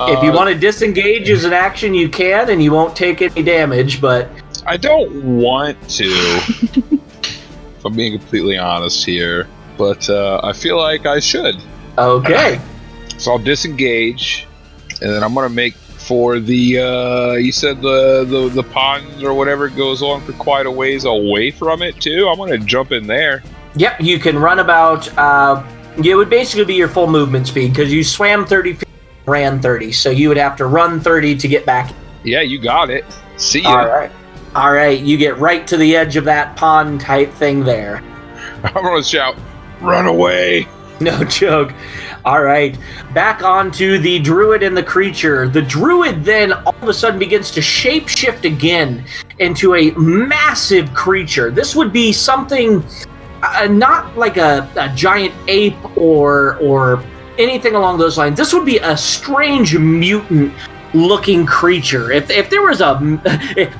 if you Uh, want to disengage as an action, you can, and you won't take any damage. But I don't want to. if I'm being completely honest here, but uh, I feel like I should. okay, So I'll disengage, and then I'm gonna make for the. Uh, you said the, the the pond or whatever goes on for quite a ways away from it too. I'm gonna jump in there. yep, you can run about. Uh, it would basically be your full movement speed because you swam 30 feet, ran 30, so you would have to run 30 to get back. Yeah, you got it. See ya. All right, all right, you get right to the edge of that pond type thing there. I'm gonna shout, "Run away!" No joke. All right, back onto the druid and the creature. The druid then all of a sudden begins to shapeshift again into a massive creature. This would be something uh, not like a, a giant ape or or anything along those lines. This would be a strange mutant looking creature. If, if there was a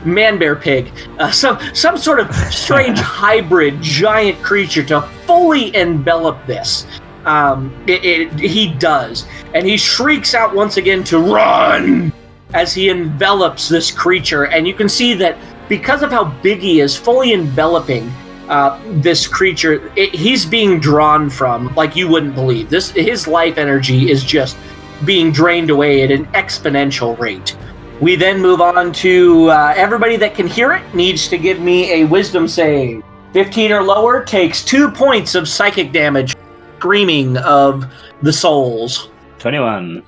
man bear pig, uh, some some sort of strange hybrid giant creature to fully envelop this um, it, it, he does, and he shrieks out once again to run as he envelops this creature, and you can see that because of how big he is, fully enveloping uh, this creature, it, he's being drawn from like you wouldn't believe. This his life energy is just being drained away at an exponential rate. We then move on to uh, everybody that can hear it needs to give me a wisdom save. 15 or lower takes two points of psychic damage screaming of the souls. 21.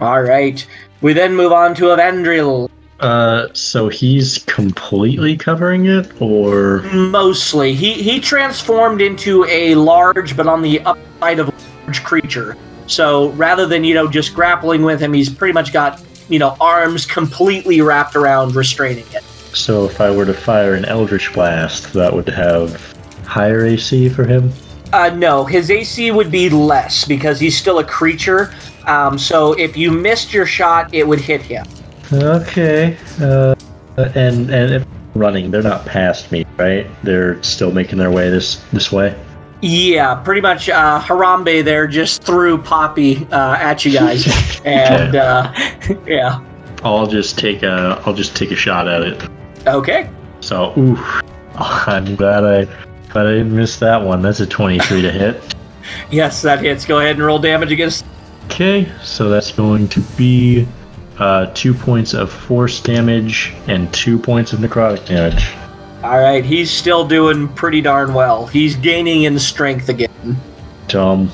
All right. We then move on to Evandril. Uh, so he's completely covering it, or Mostly, he he transformed into a large, but on the upside of a large creature. So rather than you know just grappling with him, he's pretty much got you know arms completely wrapped around restraining it. so if I were to fire an Eldritch Blast, that would have higher AC for him. Uh, no, his AC would be less because he's still a creature. Um, so if you missed your shot, it would hit him. Okay. Uh, and and if running, they're not past me, right? They're still making their way this this way. Yeah, pretty much. Uh, Harambe there just threw Poppy uh, at you guys, and uh, yeah. I'll just take a I'll just take a shot at it. Okay. So, ooh, I'm glad I glad I didn't miss that one. That's a 23 to hit. Yes, that hits. Go ahead and roll damage against. Okay, so that's going to be uh, two points of force damage and two points of necrotic damage. All right, he's still doing pretty darn well. He's gaining in strength again. Tom.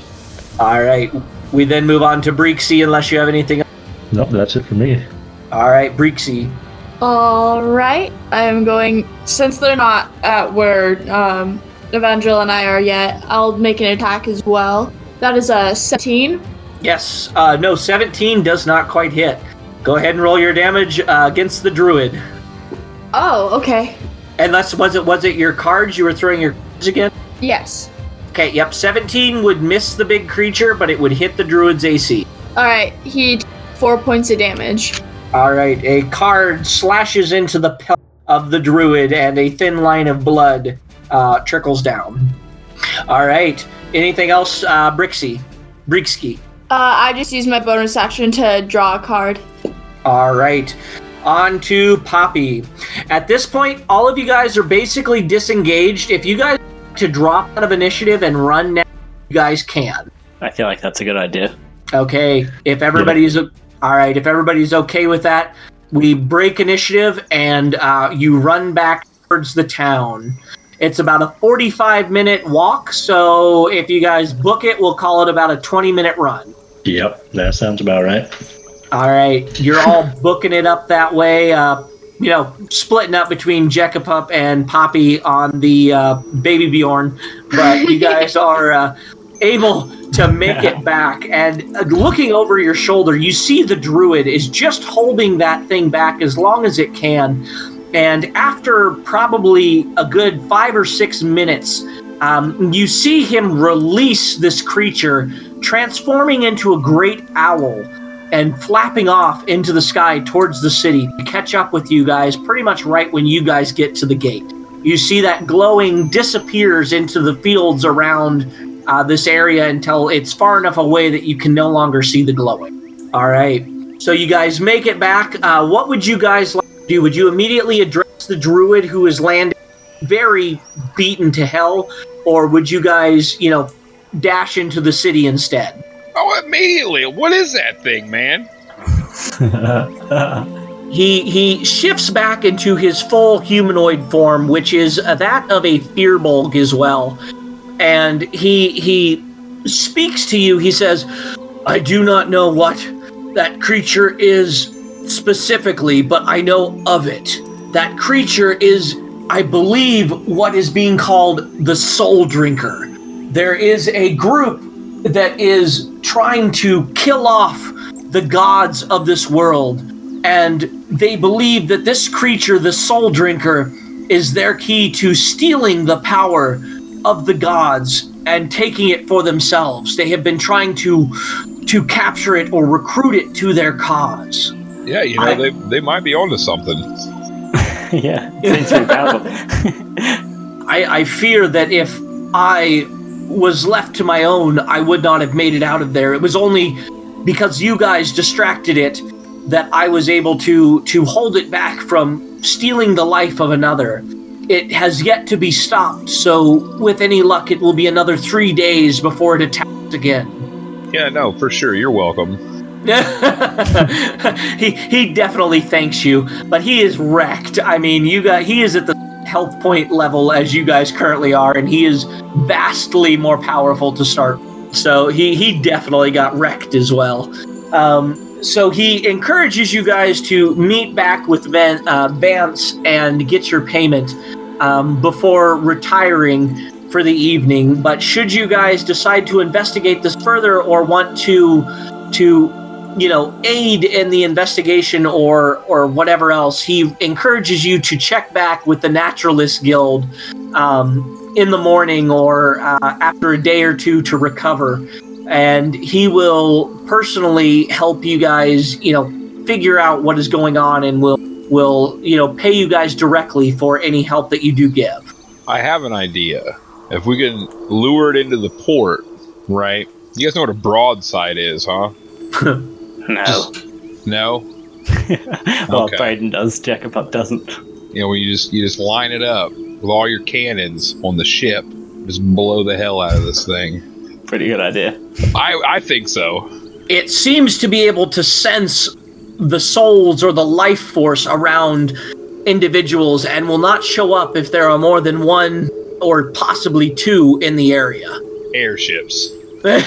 All right, we then move on to Breeksy unless you have anything. Nope, that's it for me. All right, Breeksy. All right. I am going since they're not at where um, Evangel and I are yet. I'll make an attack as well. That is a 17. Yes, uh, no, 17 does not quite hit. Go ahead and roll your damage uh, against the druid. Oh, okay. Unless was it was it your cards you were throwing your cards again? Yes. Okay, yep, 17 would miss the big creature, but it would hit the druid's AC. All right. He t- four points of damage. All right, a card slashes into the pelt of the druid, and a thin line of blood uh, trickles down. All right, anything else, uh, Breeksy? Brixky. Uh, I just used my bonus action to draw a card. All right, on to Poppy. At this point, all of you guys are basically disengaged. If you guys want to drop out of initiative and run now, you guys can. I feel like that's a good idea. Okay, if everybody's all right, if everybody's okay with that, we break initiative and uh, you run back towards the town. It's about a 45 minute walk, so if you guys book it, we'll call it about a 20 minute run. Yep, that sounds about right. All right, you're all booking it up that way. Uh, you know, splitting up between Jekapup and Poppy on the uh, Baby Bjorn, but you guys are uh, able to make it back. And uh, looking over your shoulder, you see the druid is just holding that thing back as long as it can. And after probably a good five or six minutes, um, you see him release this creature, transforming into a great owl and flapping off into the sky towards the city to catch up with you guys pretty much right when you guys get to the gate. You see that glowing disappears into the fields around uh, this area until it's far enough away that you can no longer see the glowing. All right. So you guys make it back. Uh, what would you guys like to do? Would you immediately address the druid who is landing very beaten to hell, or would you guys, you know, dash into the city instead? Oh, immediately. What is that thing, man? He he shifts back into his full humanoid form, which is uh, that of a Firbolg as well. And he he speaks to you. He says, "I do not know what that creature is specifically, but I know of it. That creature is, I believe, what is being called the Soul Drinker. There is a group that is trying to kill off the gods of this world." and they believe that this creature, the Soul Drinker, is their key to stealing the power of the gods and taking it for themselves. They have been trying to to capture it or recruit it to their cause. Yeah, you know, I- they, they might be onto something. yeah, seems to. I, I fear that if I was left to my own, I would not have made it out of there. It was only because you guys distracted it that I was able to to hold it back from stealing the life of another. It has yet to be stopped, so with any luck, it will be another three days before it attacks again. Yeah, no, for sure. You're welcome. he he definitely thanks you, but he is wrecked. I mean, you got he is at the health point level as you guys currently are, and he is vastly more powerful to start. So he he definitely got wrecked as well. Um, so he encourages you guys to meet back with Van, uh, Vance and get your payment um, before retiring for the evening. But should you guys decide to investigate this further or want to to you know aid in the investigation or or whatever else, he encourages you to check back with the Naturalist Guild um, in the morning or uh, after a day or two to recover and he will personally help you guys, you know, figure out what is going on and will will, you know, pay you guys directly for any help that you do give. I have an idea. If we can lure it into the port, right? You guys know what a broadside is, huh? no. No? well, Okay. Braden does. Jacob doesn't. You know, you just you just line it up with all your cannons on the ship, just blow the hell out of this thing. Pretty good idea. I I think so. It seems to be able to sense the souls or the life force around individuals and will not show up if there are more than one or possibly two in the area. Airships. Perfect.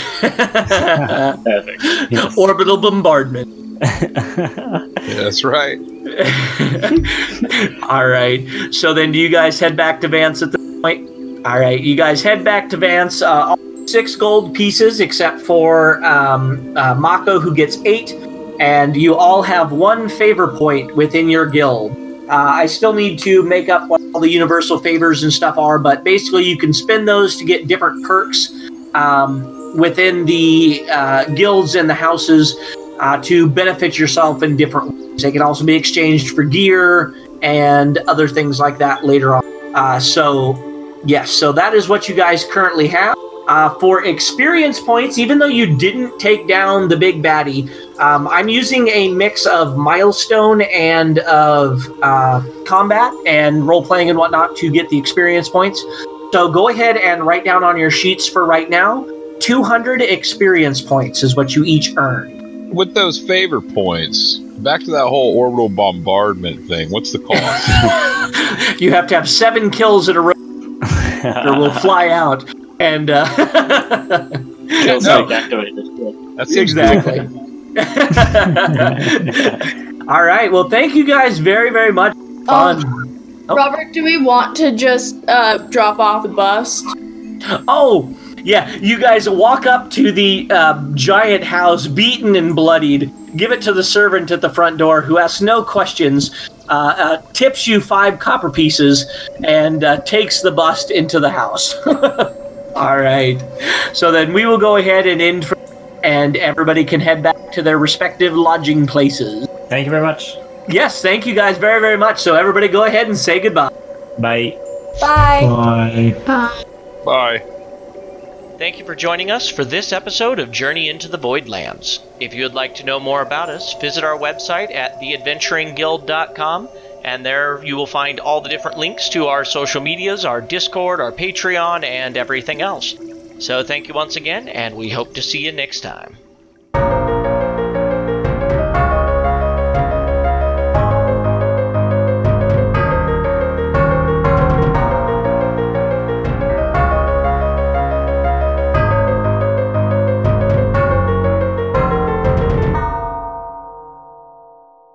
Orbital bombardment. That's right. All right. So then, do you guys head back to Vance at the point? All right. You guys head back to Vance. Uh, all six gold pieces, except for um, uh, Mako, who gets eight, and you all have one favor point within your guild. Uh, I still need to make up what all the universal favors and stuff are, but basically, you can spend those to get different perks um, within the uh, guilds and the houses uh, to benefit yourself in different ways. They can also be exchanged for gear and other things like that later on. Uh, so, yes, so that is what you guys currently have. Uh, for experience points, even though you didn't take down the big baddie, um, I'm using a mix of milestone and of uh, combat and role playing and whatnot to get the experience points. So go ahead and write down on your sheets for right now 200 experience points is what you each earn. With those favor points, back to that whole orbital bombardment thing. What's the cost? you have to have seven kills in a row or we'll fly out. And uh, Feels No. like activated. That exactly. All right. Well, thank you guys very, very much. Fun. Oh. Robert, do we want to just uh, drop off the bust? Oh, yeah. You guys walk up to the uh, giant house, beaten and bloodied. Give it to the servant at the front door, who asks no questions, uh, uh, tips you five copper pieces, and uh, takes the bust into the house. All right. So then we will go ahead and end, for, and everybody can head back to their respective lodging places. Thank you very much. Yes, thank you guys very, very much. So everybody go ahead and say goodbye. Bye. Bye. Bye. Bye. Thank you for joining us for this episode of Journey into the Voidlands. If you would like to know more about us, visit our website at theadventuringguild.com, and there you will find all the different links to our social medias, our Discord, our Patreon, and everything else. So thank you once again, and we hope to see you next time.